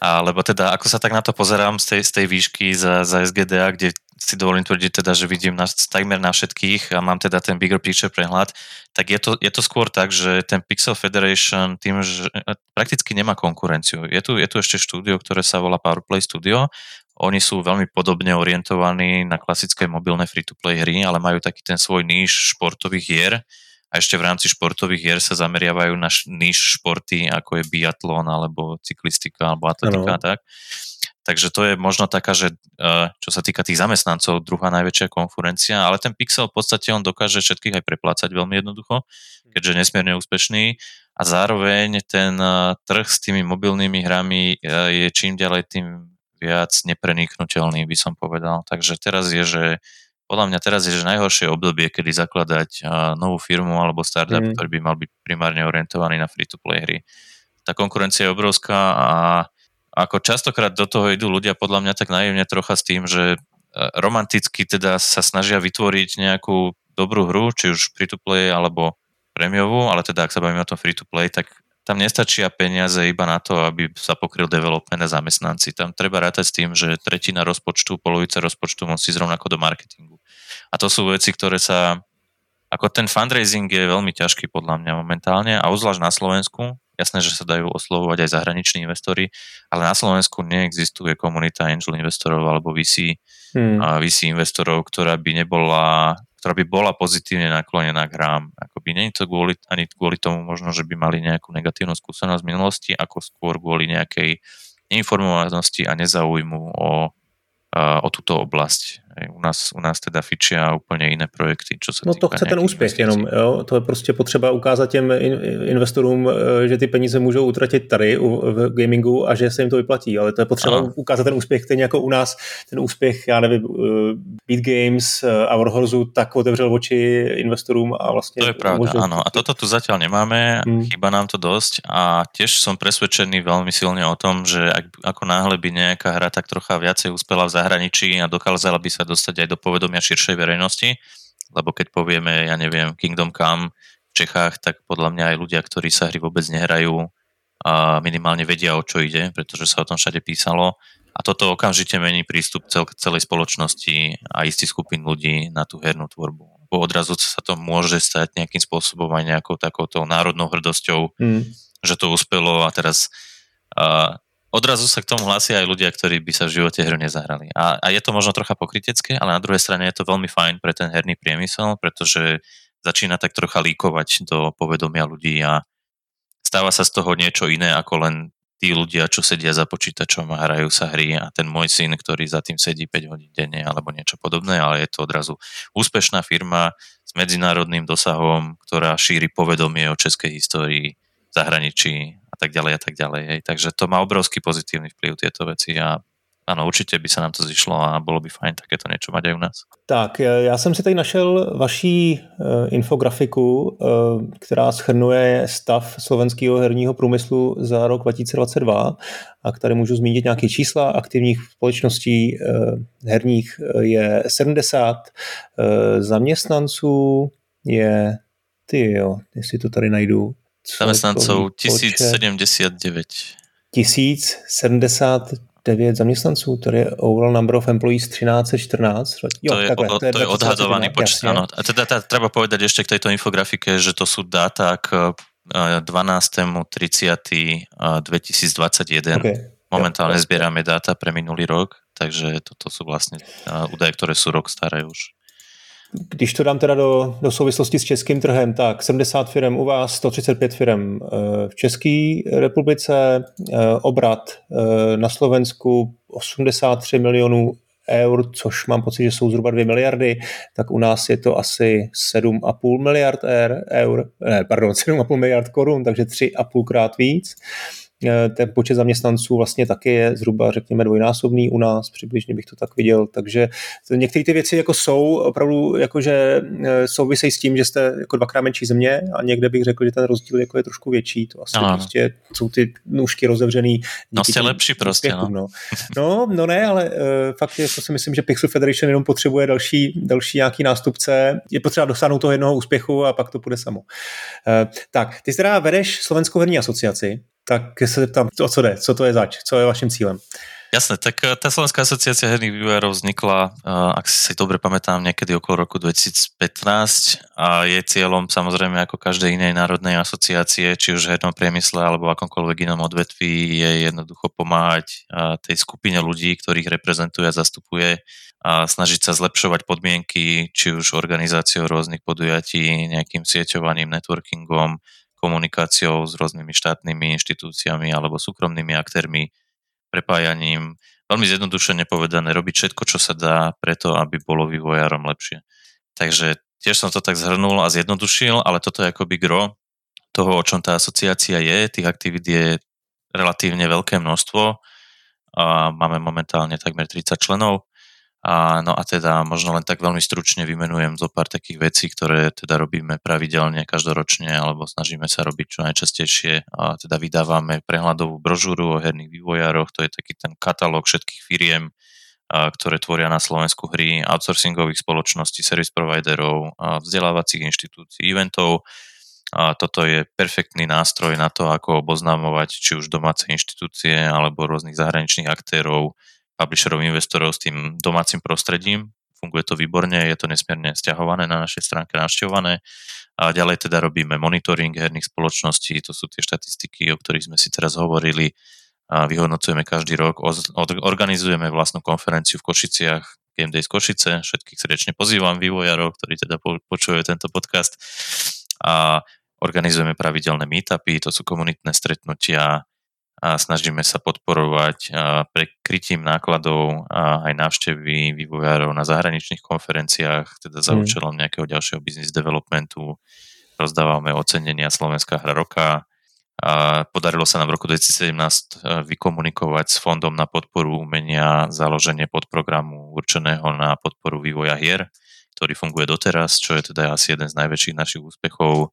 A, lebo teda, ako sa tak na to pozerám z tej, z tej výšky za, za SGDA, kde si dovolím tvrdiť teda, že vidím na, takmer na všetkých a mám teda ten bigger picture prehľad, tak je to, je to skôr tak, že ten Pixel Federation tým, že e, prakticky nemá konkurenciu. Je tu, je tu ešte štúdio, ktoré sa volá Powerplay Studio. Oni sú veľmi podobne orientovaní na klasické mobilné free-to-play hry, ale majú taký ten svoj níž športových hier, a ešte v rámci športových hier sa zameriavajú na níž športy, ako je biatlon, alebo cyklistika, alebo atletika a tak. Takže to je možno taká, že e, čo sa týka tých zamestnancov, druhá najväčšia konkurencia, ale ten Pixel v podstate on dokáže všetkých aj preplácať veľmi jednoducho, keďže je nesmierne úspešný a zároveň ten e, trh s tými mobilnými hrami e, je čím ďalej tým viac nepreniknutelný, by som povedal. Takže teraz je, že podľa mňa teraz je že najhoršie obdobie, kedy zakladať novú firmu alebo startup, mm. ktorý by mal byť primárne orientovaný na free-to-play hry. Tá konkurencia je obrovská a ako častokrát do toho idú ľudia podľa mňa tak naivne trocha s tým, že romanticky teda sa snažia vytvoriť nejakú dobrú hru, či už free-to-play alebo prémiovú, ale teda ak sa bavíme o tom free-to-play, tak tam nestačia peniaze iba na to, aby sa pokryl development a zamestnanci. Tam treba rátať s tým, že tretina rozpočtu, polovica rozpočtu musí zrovnako do marketingu. A to sú veci, ktoré sa... Ako ten fundraising je veľmi ťažký podľa mňa momentálne a uzvlášť na Slovensku. Jasné, že sa dajú oslovovať aj zahraniční investori, ale na Slovensku neexistuje komunita angel investorov alebo VC, hmm. VC investorov, ktorá by nebola ktorá by bola pozitívne naklonená k hrám. Akoby nie je to kvôli, ani kvôli tomu možno, že by mali nejakú negatívnu skúsenosť v minulosti, ako skôr kvôli nejakej neinformovanosti a nezaujmu o o túto oblasť. U nás, u nás teda fičia úplně jiné projekty, čo se No to chce ten úspěch jenom, jo? to je prostě potřeba ukázat těm investorům, e, že ty peníze můžou utratit tady v gamingu a že se jim to vyplatí, ale to je potřeba ano. ukázat ten úspěch, stejně jako u nás ten úspěch, já nevím, e, Beat Games a Warhorzu tak otevřel oči investorům a vlastně... To je pravda, možno... áno. A toto tu zatiaľ nemáme, hmm. chýba nám to dosť a tiež som presvedčený veľmi silne o tom, že ak, ako náhle by nejaká hra tak trocha viacej uspela v zahraničí a dokázala by sa dostať aj do povedomia širšej verejnosti, lebo keď povieme, ja neviem, Kingdom Come v Čechách, tak podľa mňa aj ľudia, ktorí sa hry vôbec nehrajú, a minimálne vedia, o čo ide, pretože sa o tom všade písalo. A toto okamžite mení prístup cel, celej spoločnosti a istý skupín ľudí na tú hernú tvorbu. Bo odrazu sa to môže stať nejakým spôsobom aj nejakou takouto národnou hrdosťou, mm. že to uspelo a teraz a odrazu sa k tomu hlásia aj ľudia, ktorí by sa v živote hru nezahrali. A, a je to možno trocha pokrytecké, ale na druhej strane je to veľmi fajn pre ten herný priemysel, pretože začína tak trocha líkovať do povedomia ľudí a stáva sa z toho niečo iné ako len tí ľudia, čo sedia za počítačom a hrajú sa hry a ten môj syn, ktorý za tým sedí 5 hodín denne alebo niečo podobné, ale je to odrazu úspešná firma s medzinárodným dosahom, ktorá šíri povedomie o českej histórii zahraničí a tak ďalej a tak ďalej. Hej. Takže to má obrovský pozitívny vplyv tieto veci a ano, určitě by se nám to zišlo a bylo by fajn takéto něco mať aj u nás. Tak, já jsem si tady našel vaší uh, infografiku, uh, která schrnuje stav slovenského herního průmyslu za rok 2022 a tady můžu zmínit nějaké čísla aktivních společností uh, herních je 70 zaměstnanců, je ty jo, jestli to tady najdu, Zamestnancov 1079. 1079 zaměstnanců, to je overall number of employees 1314. Jo, to, je, takhle, to, je, to je odhadovaný počet, áno. A teda, teda treba povedať ešte k tejto infografike, že to sú dáta k 12. 30. 2021. Okay. Momentálne zbierame dáta pre minulý rok, takže toto sú vlastne údaje, ktoré sú rok staré už. Když to dám teda do, do souvislosti s českým trhem, tak 70 firm u vás, 135 firm eh, v České republice, eh, obrat eh, na Slovensku 83 milionů eur, což mám pocit, že jsou zhruba 2 miliardy, tak u nás je to asi 7,5 miliard eur, ne, pardon, 7,5 miliard korun, takže 3,5 krát víc. Eh, ten počet zaměstnanců vlastně taky je zhruba, řekněme, dvojnásobný u nás, přibližně bych to tak viděl, takže některé ty věci jako jsou opravdu, jakože eh, souvisejí s tím, že jste jako dvakrát menší země a někde bych řekl, že ten rozdíl jako je trošku větší, to asi ano. prostě jsou ty nůžky rozevřený. No jste lepší prostě, no. no. no. No, ne, ale uh, fakt jako si myslím, že Pixel Federation jenom potřebuje další, další nějaký nástupce, je potřeba dosáhnout toho jednoho úspěchu a pak to půjde samo. Uh, tak, ty teda vedeš Slovenskou herní asociaci, tak se zeptám, o co jde, co to je zač, co je vaším cílem? Jasné, tak eh, tá Slovenská asociácia herných vývojárov vznikla, eh, ak si dobre pamätám, niekedy okolo roku 2015 a je cieľom samozrejme ako každej inej národnej asociácie, či už hernom priemysle alebo akomkoľvek inom odvetví, je jednoducho pomáhať eh, tej skupine ľudí, ktorých reprezentuje a zastupuje a snažiť sa zlepšovať podmienky, či už organizáciou rôznych podujatí, nejakým sieťovaním, networkingom, komunikáciou s rôznymi štátnymi inštitúciami alebo súkromnými aktérmi, prepájaním. Veľmi zjednodušene povedané, robiť všetko, čo sa dá preto, aby bolo vývojárom lepšie. Takže tiež som to tak zhrnul a zjednodušil, ale toto je akoby gro toho, o čom tá asociácia je. Tých aktivít je relatívne veľké množstvo. A máme momentálne takmer 30 členov a, no a teda možno len tak veľmi stručne vymenujem zo pár takých vecí, ktoré teda robíme pravidelne, každoročne, alebo snažíme sa robiť čo najčastejšie. A teda vydávame prehľadovú brožúru o herných vývojároch, to je taký ten katalóg všetkých firiem, a, ktoré tvoria na Slovensku hry, outsourcingových spoločností, service providerov, a vzdelávacích inštitúcií, eventov. A toto je perfektný nástroj na to, ako oboznamovať či už domáce inštitúcie alebo rôznych zahraničných aktérov, publisherov, investorov s tým domácim prostredím. Funguje to výborne, je to nesmierne stiahované na našej stránke, navštevované. A ďalej teda robíme monitoring herných spoločností, to sú tie štatistiky, o ktorých sme si teraz hovorili. A vyhodnocujeme každý rok, organizujeme vlastnú konferenciu v Košiciach, Game Days Košice, všetkých srdečne pozývam vývojárov, ktorí teda počujú tento podcast a organizujeme pravidelné meetupy, to sú komunitné stretnutia a snažíme sa podporovať prekrytím nákladov a aj návštevy vývojárov na zahraničných konferenciách, teda za mm. účelom nejakého ďalšieho business developmentu. Rozdávame ocenenia Slovenská hra roka. A podarilo sa nám v roku 2017 vykomunikovať s Fondom na podporu umenia založenie podprogramu určeného na podporu vývoja hier ktorý funguje doteraz, čo je teda asi jeden z najväčších našich úspechov.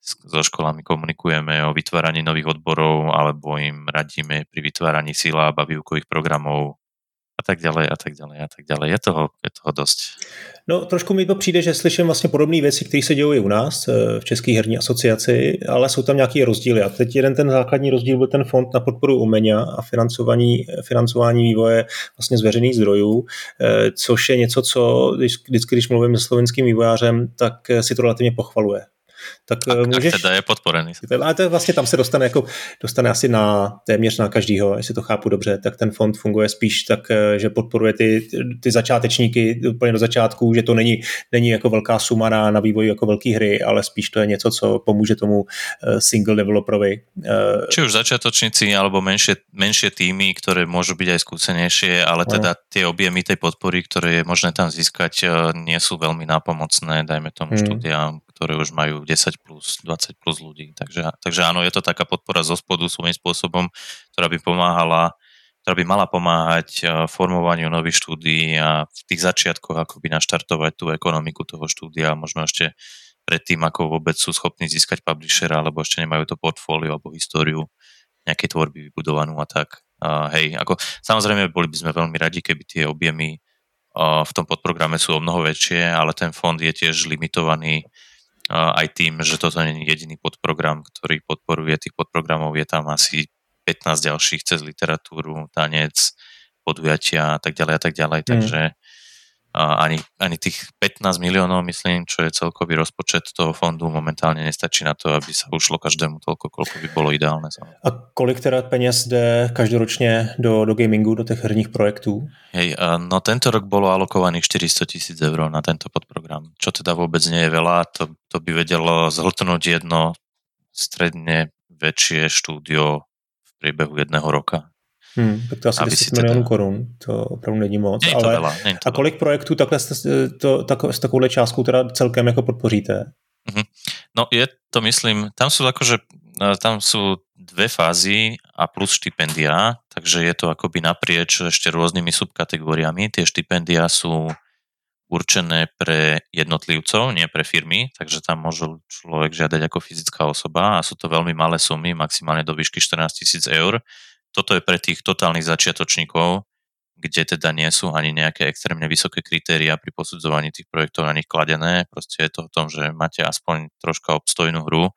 So školami komunikujeme o vytváraní nových odborov alebo im radíme pri vytváraní síla a výukových programov a tak ďalej a tak ďalej a tak ďalej. Je toho, je toho dosť. No trošku mi to přijde, že slyším vlastně podobné věci, které se dějí u nás eh, v České herní asociaci, ale jsou tam nějaké rozdíly. A teď jeden ten základní rozdíl byl ten fond na podporu Umeňa a financování, financování vývoje vlastně z veřejných zdrojů, eh, což je něco, co vždycky, když mluvím se slovenským vývojářem, tak eh, si to relativně pochvaluje. Tak a, můžeš... teda je podporený. Ale to vlastně tam se dostane, jako, dostane asi na téměř na každýho, jestli to chápu dobře, tak ten fond funguje spíš tak, eh, že podporuje ty, ty začátečníky úplně do začátku, že to není, není jako velká suma na, na vývoj jako velké hry, ale spíš to je něco, co pomůže tomu eh, single developerovi. Eh, Či už začátočníci alebo menšie, menšie týmy, ktoré môžu byť aj skúsenejšie, ale no. teda tie objemy tej podpory, ktoré je možné tam získať, nie sú veľmi nápomocné, dajme tomu hmm. štúdiám, ktoré už majú 10 plus, 20 plus ľudí. Takže, takže áno, je to taká podpora zo spodu svojím spôsobom, ktorá by pomáhala ktorá by mala pomáhať e, formovaniu nových štúdií a v tých začiatkoch akoby naštartovať tú ekonomiku toho štúdia, možno ešte predtým, ako vôbec sú schopní získať publishera, alebo ešte nemajú to portfólio alebo históriu nejakej tvorby vybudovanú a tak. A hej, ako, samozrejme boli by sme veľmi radi, keby tie objemy v tom podprograme sú o mnoho väčšie, ale ten fond je tiež limitovaný aj tým, že toto nie je jediný podprogram, ktorý podporuje. Tých podprogramov je tam asi 15 ďalších cez literatúru, tanec, podujatia a tak ďalej a tak ďalej. Mm. Takže ani, ani tých 15 miliónov, myslím, čo je celkový rozpočet toho fondu, momentálne nestačí na to, aby sa ušlo každému toľko, koľko by bolo ideálne. A kolik teda peněz jde každoročně do, do gamingu, do těch herních projektů? Hej, no tento rok bolo alokovaných 400 tisíc eur na tento podprogram, čo teda vôbec nie je veľa, to, to by vedelo zhltnúť jedno stredne väčšie štúdio v priebehu jedného roka. Hmm, tak to asi 10 milionů teda... korun, to opravdu není moc. Není to ale veľa, není to a kolik projektů takhle to, tak, s takovouhle částkou teda celkem jako podpoříte? Mm-hmm. No je to myslím, tam sú akože, e, tam sú dve fázy a plus štipendia, takže je to akoby naprieč ešte rôznymi subkategóriami. Tie štipendia sú určené pre jednotlivcov, nie pre firmy, takže tam môže človek žiadať ako fyzická osoba a sú to veľmi malé sumy, maximálne do výšky 14 tisíc eur toto je pre tých totálnych začiatočníkov, kde teda nie sú ani nejaké extrémne vysoké kritéria pri posudzovaní tých projektov na nich kladené. Proste je to o tom, že máte aspoň troška obstojnú hru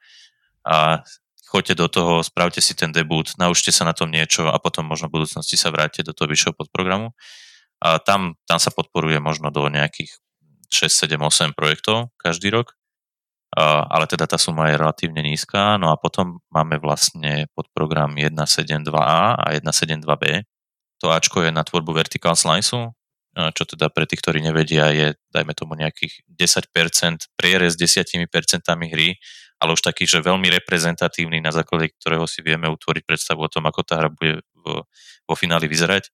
a choďte do toho, spravte si ten debut, naučte sa na tom niečo a potom možno v budúcnosti sa vráte do toho vyššieho podprogramu. A tam, tam sa podporuje možno do nejakých 6, 7, 8 projektov každý rok ale teda tá suma je relatívne nízka. No a potom máme vlastne podprogram 172A a 172B. To Ačko je na tvorbu vertical slice, čo teda pre tých, ktorí nevedia, je dajme tomu nejakých 10%, prierez 10% hry, ale už taký, že veľmi reprezentatívny, na základe ktorého si vieme utvoriť predstavu o tom, ako tá hra bude vo, vo fináli vyzerať.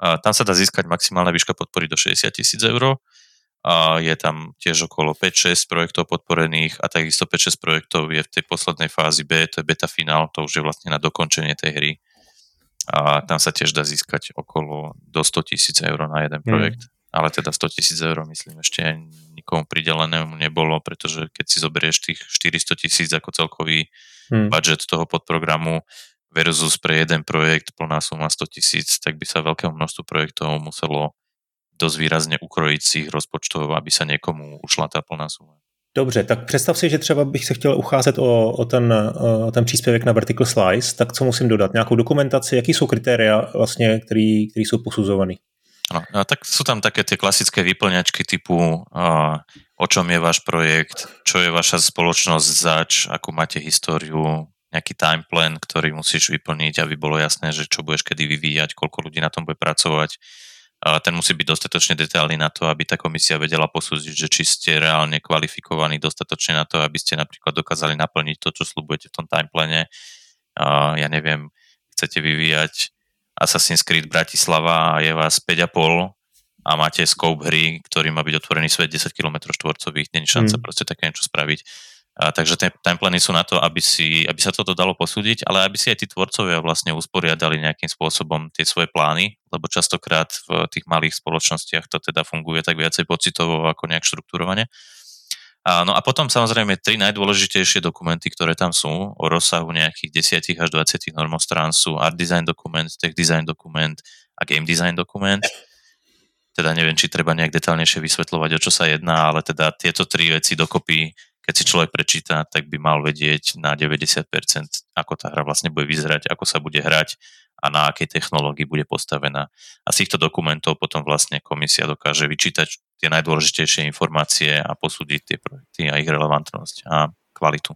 A tam sa dá získať maximálna výška podpory do 60 tisíc eur a je tam tiež okolo 5-6 projektov podporených a takisto 5-6 projektov je v tej poslednej fázi B, to je beta finál, to už je vlastne na dokončenie tej hry a tam sa tiež dá získať okolo do 100 tisíc eur na jeden hmm. projekt. Mm. Ale teda 100 tisíc eur myslím ešte nikomu pridelenému nebolo, pretože keď si zoberieš tých 400 tisíc ako celkový mm. budget toho podprogramu versus pre jeden projekt plná suma 100 tisíc, tak by sa veľkému množstvu projektov muselo dosť výrazne ukrojiť si rozpočtov, aby sa niekomu ušla tá plná suma. Dobře, tak představ si, že třeba bych se chtěl ucházet o, o, ten, o ten příspěvek na Vertical Slice, tak co musím dodat? Nějakou dokumentaci, jaký jsou kritéria vlastně, které jsou posuzované? No, a tak sú tam také tie klasické vyplňačky typu uh, o čom je váš projekt, čo je vaša spoločnosť zač, akú máte históriu, nejaký time plan, ktorý musíš vyplniť, aby bolo jasné, že čo budeš kedy vyvíjať, koľko ľudí na tom bude pracovať. Ten musí byť dostatočne detailný na to, aby tá komisia vedela posúdiť, že či ste reálne kvalifikovaní dostatočne na to, aby ste napríklad dokázali naplniť to, čo slúbujete v tom timeplane. Ja neviem, chcete vyvíjať Assassin's Creed Bratislava a je vás 5,5 a máte scope hry, ktorý má byť otvorený svet 10 km štvorcových, není šanca mm. proste také niečo spraviť. A, takže tie timeplány sú na to, aby, si, aby sa toto dalo posúdiť, ale aby si aj tí tvorcovia vlastne usporiadali nejakým spôsobom tie svoje plány, lebo častokrát v tých malých spoločnostiach to teda funguje tak viacej pocitovo ako nejak štruktúrovane. A, no a potom samozrejme tri najdôležitejšie dokumenty, ktoré tam sú o rozsahu nejakých 10 až 20 normostrán sú art design dokument, tech design dokument a game design dokument. Teda neviem, či treba nejak detálnejšie vysvetľovať, o čo sa jedná, ale teda tieto tri veci dokopy, keď si človek prečíta, tak by mal vedieť na 90%, ako tá hra vlastne bude vyzerať, ako sa bude hrať a na akej technológii bude postavená. A z týchto dokumentov potom vlastne komisia dokáže vyčítať tie najdôležitejšie informácie a posúdiť tie projekty a ich relevantnosť a kvalitu.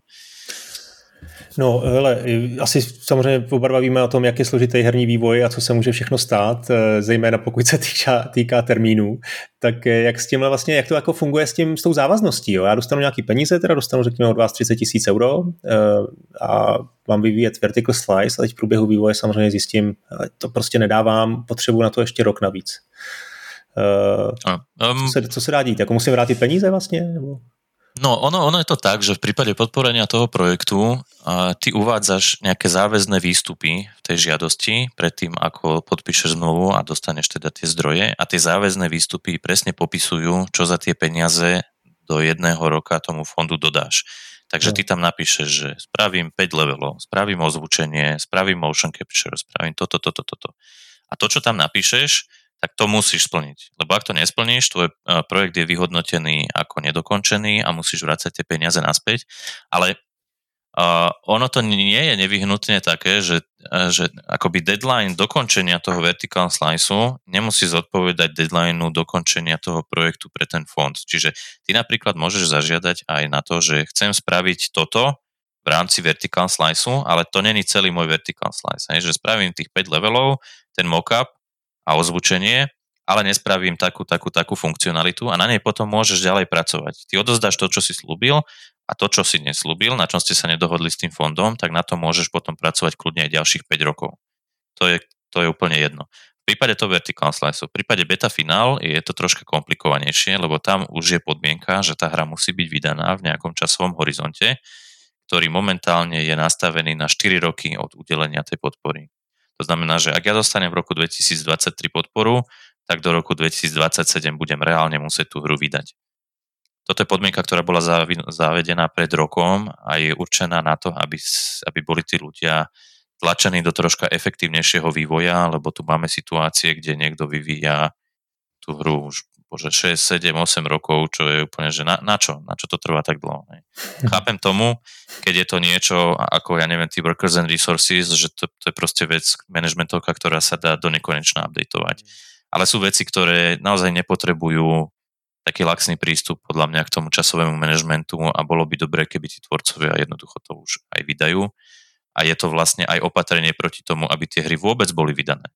No, hele, asi samozřejmě oba dva víme o tom, jak je složitý herní vývoj a co se může všechno stát, eh, zejména pokud se týká, týká termínů. Tak eh, jak s tímhle vlastně, jak to jako funguje s, tím, s tou závazností? Jo? Já dostanu nějaký peníze, teda dostanu řekněme od vás 30 tisíc euro eh, a mám vyvíjet vertical slice a teď v průběhu vývoje samozřejmě zjistím, to prostě nedávám, potřebuji na to ještě rok navíc. Co, se, co se dá dít? Jako musím vrátit peníze vlastně? Nebo? No, ono, ono je to tak, že v prípade podporenia toho projektu uh, ty uvádzaš nejaké záväzné výstupy v tej žiadosti predtým, ako podpíšeš zmluvu a dostaneš teda tie zdroje a tie záväzné výstupy presne popisujú, čo za tie peniaze do jedného roka tomu fondu dodáš. Takže ty tam napíšeš, že spravím 5 levelov, spravím ozvučenie, spravím motion capture, spravím toto, toto, toto. A to, čo tam napíšeš, tak to musíš splniť. Lebo ak to nesplníš, tvoj e, projekt je vyhodnotený ako nedokončený a musíš vrácať tie peniaze naspäť. Ale uh, ono to nie je nevyhnutne také, že, uh, že akoby deadline dokončenia toho vertical sliceu nemusí zodpovedať deadlineu dokončenia toho projektu pre ten fond. Čiže ty napríklad môžeš zažiadať aj na to, že chcem spraviť toto v rámci vertical sliceu, ale to není celý môj vertical slice. Hej, že spravím tých 5 levelov, ten mockup a ozvučenie, ale nespravím takú, takú, takú funkcionalitu a na nej potom môžeš ďalej pracovať. Ty odozdáš to, čo si slúbil a to, čo si neslúbil, na čom ste sa nedohodli s tým fondom, tak na to môžeš potom pracovať kľudne aj ďalších 5 rokov. To je, to je úplne jedno. V prípade toho vertical slice, v prípade beta finál je to troška komplikovanejšie, lebo tam už je podmienka, že tá hra musí byť vydaná v nejakom časovom horizonte, ktorý momentálne je nastavený na 4 roky od udelenia tej podpory. To znamená, že ak ja dostanem v roku 2023 podporu, tak do roku 2027 budem reálne musieť tú hru vydať. Toto je podmienka, ktorá bola zavedená pred rokom a je určená na to, aby, aby boli tí ľudia tlačení do troška efektívnejšieho vývoja, lebo tu máme situácie, kde niekto vyvíja tú hru už bože, 6, 7, 8 rokov, čo je úplne, že na, na čo? Na čo to trvá tak dlho? Ne? Chápem tomu, keď je to niečo ako, ja neviem, tí workers and resources, že to, to je proste vec managementovka, ktorá sa dá do nekonečna updateovať. Ale sú veci, ktoré naozaj nepotrebujú taký laxný prístup podľa mňa k tomu časovému manažmentu a bolo by dobré, keby tí tvorcovia jednoducho to už aj vydajú. A je to vlastne aj opatrenie proti tomu, aby tie hry vôbec boli vydané.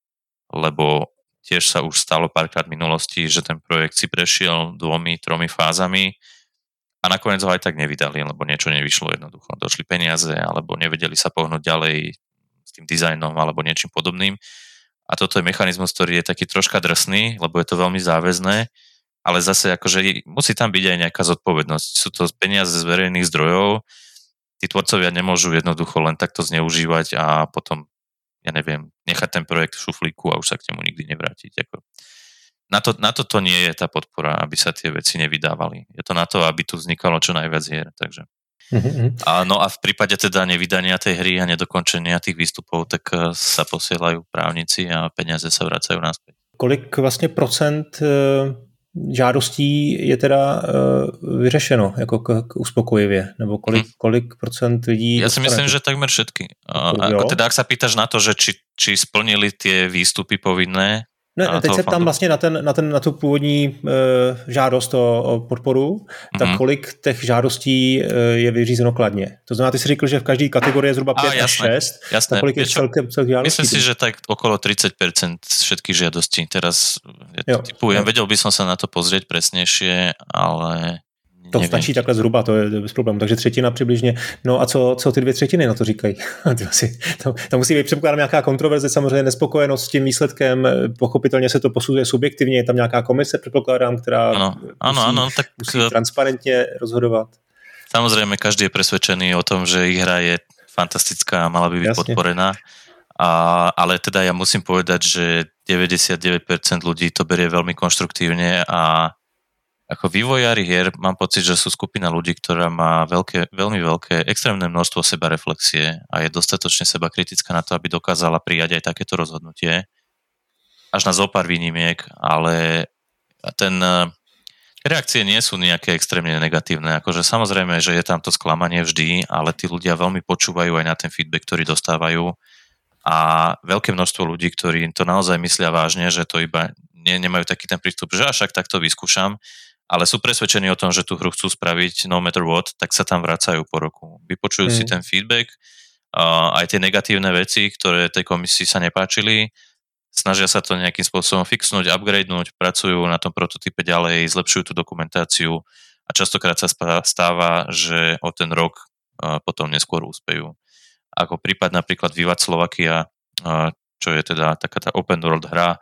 Lebo tiež sa už stalo párkrát v minulosti, že ten projekt si prešiel dvomi, tromi fázami a nakoniec ho aj tak nevydali, lebo niečo nevyšlo jednoducho. Došli peniaze, alebo nevedeli sa pohnúť ďalej s tým dizajnom alebo niečím podobným. A toto je mechanizmus, ktorý je taký troška drsný, lebo je to veľmi záväzné, ale zase akože musí tam byť aj nejaká zodpovednosť. Sú to peniaze z verejných zdrojov, tí tvorcovia nemôžu jednoducho len takto zneužívať a potom ja neviem, nechať ten projekt v šuflíku a už sa k nemu nikdy nevrátiť. Ako. Na, to, na toto nie je tá podpora, aby sa tie veci nevydávali. Je to na to, aby tu vznikalo čo najviac hier. Takže. Mm-hmm. A, no a v prípade teda nevydania tej hry a nedokončenia tých výstupov, tak eh, sa posielajú právnici a peniaze sa vracajú naspäť. Kolik vlastně procent eh, žádostí je teda uh, vyřešeno jako k, k uspokojivě? Nebo kolik, hm. kolik procent lidí... Ja si myslím, že takmer všetky. Uh, ako teda, ak sa pýtaš na to, že či, či splnili tie výstupy povinné, ne, teď se tam vlastně na, ten, na, ten, na tu původní e, žádost o, o podporu, mm-hmm. tak mhm. kolik těch žádostí e, je vyřízeno kladně. To znamená, ty si řekl, že v každé kategorii je zhruba 5 až 6. Jasné. Tak kolik je celkem, celkem žádostí? Myslím si, že tak okolo 30% všetkých žiadostí. Teraz ja typujem, vedel by som sa na to pozrieť presnejšie, ale to nevím. stačí takhle zhruba, to je bez problémů. Takže třetina přibližně. No a co, co ty dvě třetiny na to říkají? to, to, musí být předpokládám nějaká kontroverze, samozřejmě nespokojenost s tím výsledkem. Pochopitelně se to posuzuje subjektivně, je tam nějaká komise, předpokládám, která ano, musí, ano, ano, tak... musí transparentně rozhodovat. Samozrejme, každý je presvedčený o tom, že ich hra je fantastická a mala by byť Jasne. podporená. A, ale teda ja musím povedať, že 99% ľudí to berie veľmi konštruktívne a ako vývojári hier mám pocit, že sú skupina ľudí, ktorá má veľké, veľmi veľké, extrémne množstvo seba reflexie a je dostatočne seba kritická na to, aby dokázala prijať aj takéto rozhodnutie. Až na zopár výnimiek, ale ten, eh, reakcie nie sú nejaké extrémne negatívne. Akože samozrejme, že je tam to sklamanie vždy, ale tí ľudia veľmi počúvajú aj na ten feedback, ktorý dostávajú a veľké množstvo ľudí, ktorí to naozaj myslia vážne, že to iba nie, nemajú taký ten prístup, že až ak takto vyskúšam, ale sú presvedčení o tom, že tú hru chcú spraviť no matter what, tak sa tam vracajú po roku. Vypočujú mm. si ten feedback, aj tie negatívne veci, ktoré tej komisii sa nepáčili, snažia sa to nejakým spôsobom fixnúť, upgradenúť, pracujú na tom prototype ďalej, zlepšujú tú dokumentáciu a častokrát sa stáva, že o ten rok potom neskôr úspejú. Ako prípad napríklad Vivat Slovakia, čo je teda taká tá open world hra,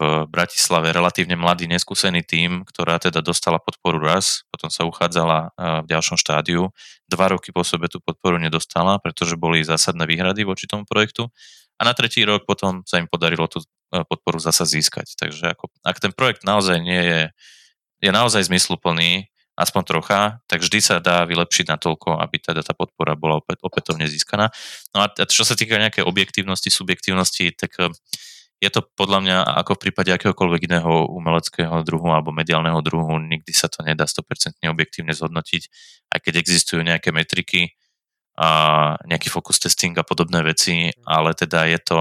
v Bratislave relatívne mladý, neskúsený tím, ktorá teda dostala podporu raz, potom sa uchádzala v ďalšom štádiu. Dva roky po sebe tú podporu nedostala, pretože boli zásadné výhrady voči tomu projektu. A na tretí rok potom sa im podarilo tú podporu zasa získať. Takže ako, ak ten projekt naozaj nie je, je naozaj zmysluplný, aspoň trocha, tak vždy sa dá vylepšiť na toľko, aby teda tá podpora bola opätovne získaná. No a čo sa týka nejakej objektívnosti, subjektívnosti, tak je to podľa mňa ako v prípade akéhokoľvek iného umeleckého druhu alebo mediálneho druhu, nikdy sa to nedá 100% objektívne zhodnotiť, aj keď existujú nejaké metriky a nejaký focus testing a podobné veci, ale teda je to,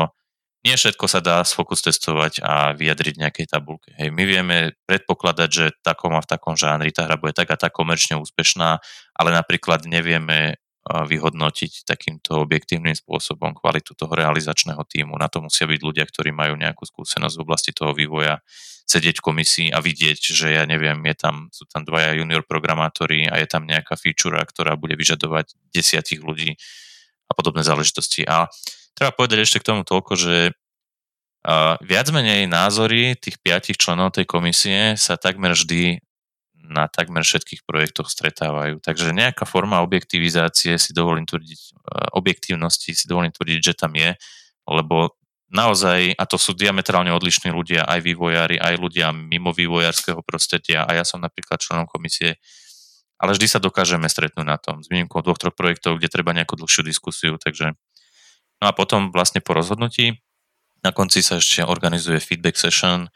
nie všetko sa dá focus testovať a vyjadriť nejakej tabulke. Hej, my vieme predpokladať, že takom a v takom žánri tá hra bude tak a tak komerčne úspešná, ale napríklad nevieme vyhodnotiť takýmto objektívnym spôsobom kvalitu toho realizačného týmu. Na to musia byť ľudia, ktorí majú nejakú skúsenosť v oblasti toho vývoja, sedieť v komisii a vidieť, že ja neviem, je tam, sú tam dvaja junior programátori a je tam nejaká feature, ktorá bude vyžadovať desiatich ľudí a podobné záležitosti. A treba povedať ešte k tomu toľko, že viac menej názory tých piatich členov tej komisie sa takmer vždy na takmer všetkých projektoch stretávajú. Takže nejaká forma objektivizácie si dovolím tvrdiť, e, objektívnosti si dovolím tvrdiť, že tam je, lebo naozaj, a to sú diametrálne odlišní ľudia, aj vývojári, aj ľudia mimo vývojárskeho prostredia, a ja som napríklad členom komisie, ale vždy sa dokážeme stretnúť na tom, s výnimkou dvoch, troch projektov, kde treba nejakú dlhšiu diskusiu, takže no a potom vlastne po rozhodnutí na konci sa ešte organizuje feedback session,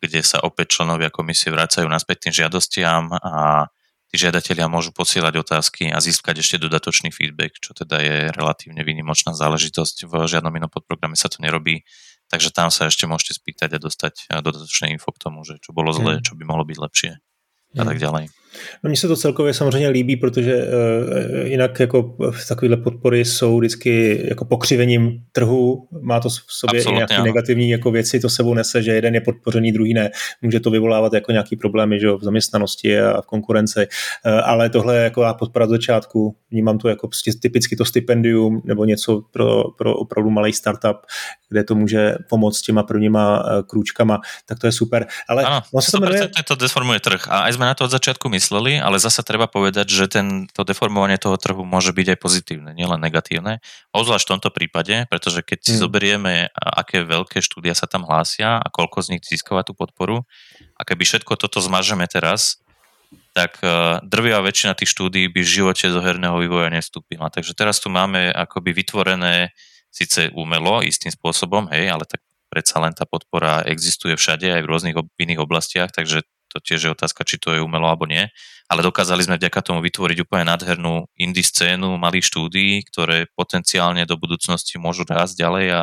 kde sa opäť členovia komisie vracajú naspäť tým žiadostiam a tí žiadatelia môžu posielať otázky a získať ešte dodatočný feedback, čo teda je relatívne výnimočná záležitosť. V žiadnom inom podprograme sa to nerobí, takže tam sa ešte môžete spýtať a dostať dodatočné info k tomu, že čo bolo zlé, hmm. čo by mohlo byť lepšie a tak ďalej. No mně se to celkově samozřejmě líbí, protože uh, jinak jako takovéhle podpory jsou vždycky jako pokřivením trhu, má to v sobě Absolutně, i nějaké negativní jako věci, to sebou nese, že jeden je podpořený, druhý ne. Může to vyvolávat jako nějaký problémy že v zaměstnanosti a v konkurenci, uh, ale tohle je jako podpora od začátku, vnímám to jako typicky to stipendium nebo něco pro, pro opravdu malý startup, kde to může pomoct těma prvníma krůčkama, tak to je super. Ale ano, se to, jmenuje... to deformuje trh a aj sme na to od začiatku mysleli, ale zasa treba povedať, že ten, to deformovanie toho trhu môže byť aj pozitívne, nielen negatívne. Ozvlášť v tomto prípade, pretože keď si hmm. zoberieme, aké veľké štúdia sa tam hlásia a koľko z nich získava tú podporu, a keby všetko toto zmažeme teraz, tak e, drvivá väčšina tých štúdií by v živote do herného vývoja nestúpila. Takže teraz tu máme akoby vytvorené síce umelo istým spôsobom, hej, ale tak predsa len tá podpora existuje všade aj v rôznych iných oblastiach, takže to tiež je otázka, či to je umelo alebo nie, ale dokázali sme vďaka tomu vytvoriť úplne nádhernú indie scénu malých štúdií, ktoré potenciálne do budúcnosti môžu rásť ďalej a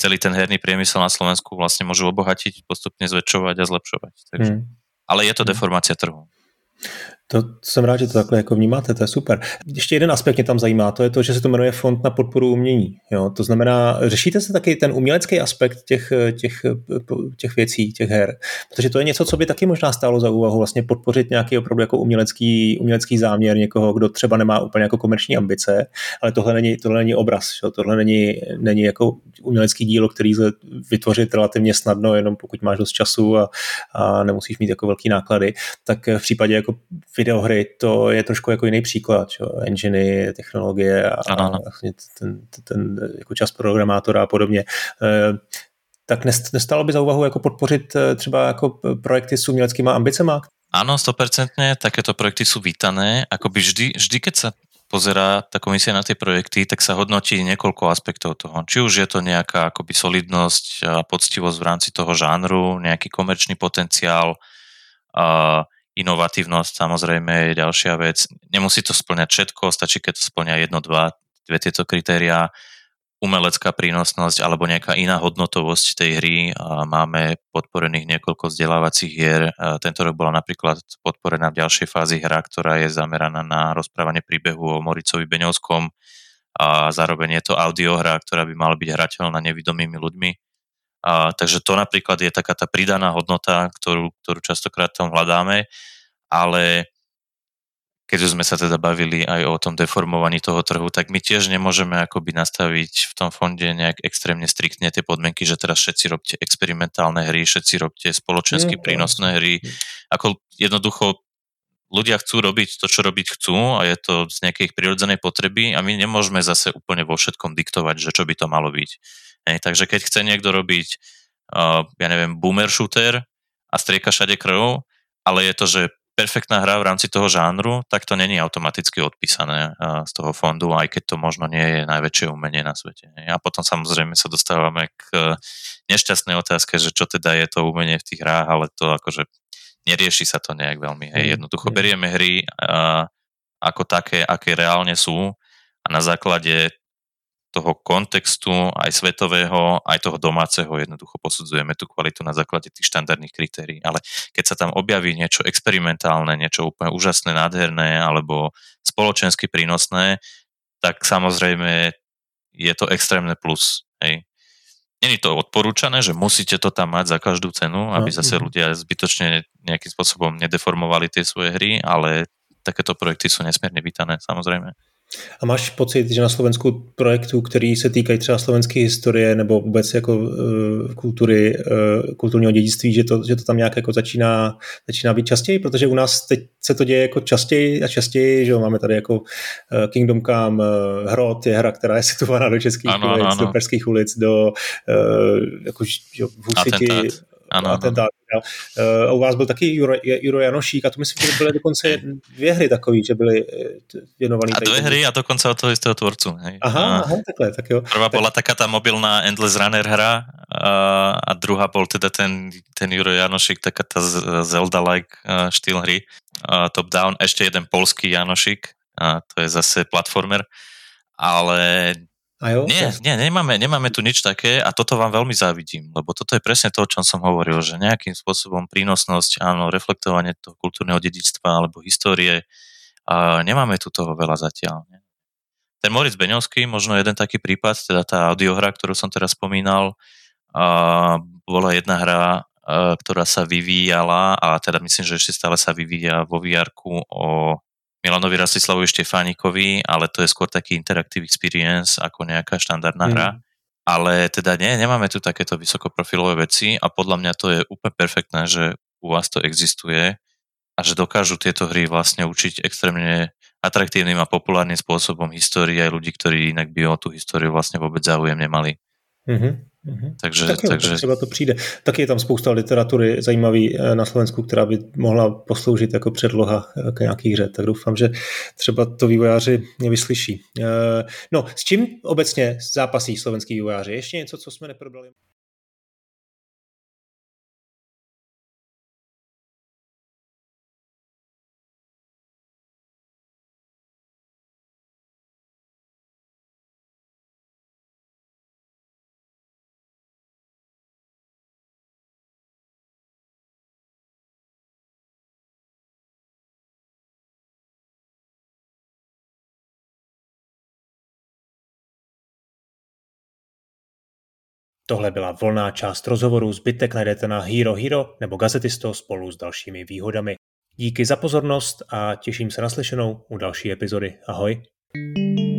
celý ten herný priemysel na Slovensku vlastne môžu obohatiť, postupne zväčšovať a zlepšovať. Takže, hmm. Ale je to hmm. deformácia trhu. To jsem rád, že to takhle jako vnímáte, to je super. Ještě jeden aspekt mě tam zajímá, to je to, že se to jmenuje Fond na podporu umění. Jo? To znamená, řešíte se taky ten umělecký aspekt těch, těch, těch věcí, těch her, protože to je něco, co by taky možná stálo za úvahu, vlastně podpořit nějaký opravdu jako umělecký, umělecký záměr někoho, kdo třeba nemá úplně jako komerční ambice, ale tohle není, tohle není obraz, jo? tohle není, není jako umělecký dílo, který lze vytvořit relativně snadno, jenom pokud máš dost času a, a nemusíš mít jako velký náklady, tak v případě jako videohry, to je trošku jako jiný příklad, čo? enginy, technologie a, ano, ano. ten, ten, jako čas programátora a podobně. E, tak nestalo by za úvahu jako podpořit e, třeba jako projekty s uměleckými ambicema? Áno, 100%, takéto projekty sú vítané. Akoby vždy, vždy, keď sa pozerá tá komisia na tie projekty, tak sa hodnotí niekoľko aspektov toho. Či už je to nejaká akoby solidnosť a poctivosť v rámci toho žánru, nejaký komerčný potenciál, a inovatívnosť samozrejme je ďalšia vec. Nemusí to splňať všetko, stačí keď to splňa jedno, dva, dve tieto kritériá. Umelecká prínosnosť alebo nejaká iná hodnotovosť tej hry. Máme podporených niekoľko vzdelávacích hier. Tento rok bola napríklad podporená v ďalšej fázi hra, ktorá je zameraná na rozprávanie príbehu o Moricovi Beňovskom a zároveň je to audiohra, ktorá by mala byť hrateľná nevidomými ľuďmi. A, takže to napríklad je taká tá pridaná hodnota, ktorú, ktorú častokrát tam hľadáme ale keď už sme sa teda bavili aj o tom deformovaní toho trhu, tak my tiež nemôžeme akoby nastaviť v tom fonde nejak extrémne striktne tie podmienky, že teraz všetci robte experimentálne hry, všetci robte spoločensky mm, prínosné hry. Ako jednoducho ľudia chcú robiť to, čo robiť chcú a je to z nejakej prirodzenej potreby a my nemôžeme zase úplne vo všetkom diktovať, že čo by to malo byť. Hej, takže keď chce niekto robiť, uh, ja neviem, boomer shooter a strieka všade krv, ale je to, že perfektná hra v rámci toho žánru, tak to není automaticky odpísané z toho fondu, aj keď to možno nie je najväčšie umenie na svete. A potom samozrejme sa dostávame k e, nešťastnej otázke, že čo teda je to umenie v tých hrách, ale to akože nerieši sa to nejak veľmi. Hej. Mm, Jednoducho berieme hry ako také, aké reálne sú a na základe toho kontextu, aj svetového, aj toho domáceho, jednoducho posudzujeme tú kvalitu na základe tých štandardných kritérií. Ale keď sa tam objaví niečo experimentálne, niečo úplne úžasné, nádherné alebo spoločensky prínosné, tak samozrejme je to extrémne plus. Hej. Není to odporúčané, že musíte to tam mať za každú cenu, aby no, zase mhm. ľudia zbytočne nejakým spôsobom nedeformovali tie svoje hry, ale takéto projekty sú nesmierne vítané, samozrejme. A máš pocit, že na Slovensku projektů, který se týkají třeba slovenské historie nebo vůbec jako uh, kultury, uh, kulturního dědictví, že to, že to tam nějak jako začíná, začíná být častěji, protože u nás teď se to děje jako častěji a častěji, že jo, máme tady jako uh, Kingdom Come, uh, Hrot je hra, která je situovaná do českých ano, ulic, ano. do perských ulic, do uh, jako, že, Husiti, ano, atentát. Uh, u vás byl taky Juro, Juro Janošík a to myslím, že byly dokonce dvě hry takové, že byly eh, věnované. A dvě hry a dokonce od toho istého tvorcu. Hej. Aha, a aha, takhle, tak jo. Prvá tak... bola taká tá mobilná Endless Runner hra a, a druhá bol teda ten, ten Juro Janošík, taká tá Zelda-like štýl hry. Top-down, ešte jeden polský Janošík, a to je zase platformer, ale a jo? Nie, nie nemáme, nemáme tu nič také a toto vám veľmi závidím, lebo toto je presne to, o čom som hovoril, že nejakým spôsobom prínosnosť, áno, reflektovanie toho kultúrneho dedičstva alebo histórie, a nemáme tu toho veľa zatiaľ. Nie? Ten Moritz Beňovský, možno jeden taký prípad, teda tá audiohra, ktorú som teraz spomínal, a bola jedna hra, ktorá sa vyvíjala a teda myslím, že ešte stále sa vyvíja vo vr o Milanovi Rastislavovi Štefánikovi, ale to je skôr taký interactive experience ako nejaká štandardná mm. hra. Ale teda nie, nemáme tu takéto vysokoprofilové veci a podľa mňa to je úplne perfektné, že u vás to existuje a že dokážu tieto hry vlastne učiť extrémne atraktívnym a populárnym spôsobom histórii aj ľudí, ktorí inak by o tú históriu vlastne vôbec záujem nemali. Mm-hmm. Mm-hmm. Takže, tak jo, takže... Tak třeba to přijde. Taky je tam spousta literatury zajímavý eh, na Slovensku, která by mohla posloužit jako předloha eh, k nějaký hře. Tak doufám, že třeba to vývojáři nevyslyší. Eh, no, s čím obecně zápasí slovenský vývojáři? Ještě něco, co jsme neprobrali? Tohle byla volná část rozhovoru, zbytek najdete na Hero Hero nebo Gazetisto spolu s dalšími výhodami. Díky za pozornost a těším se na slyšenou u další epizody. Ahoj. thank you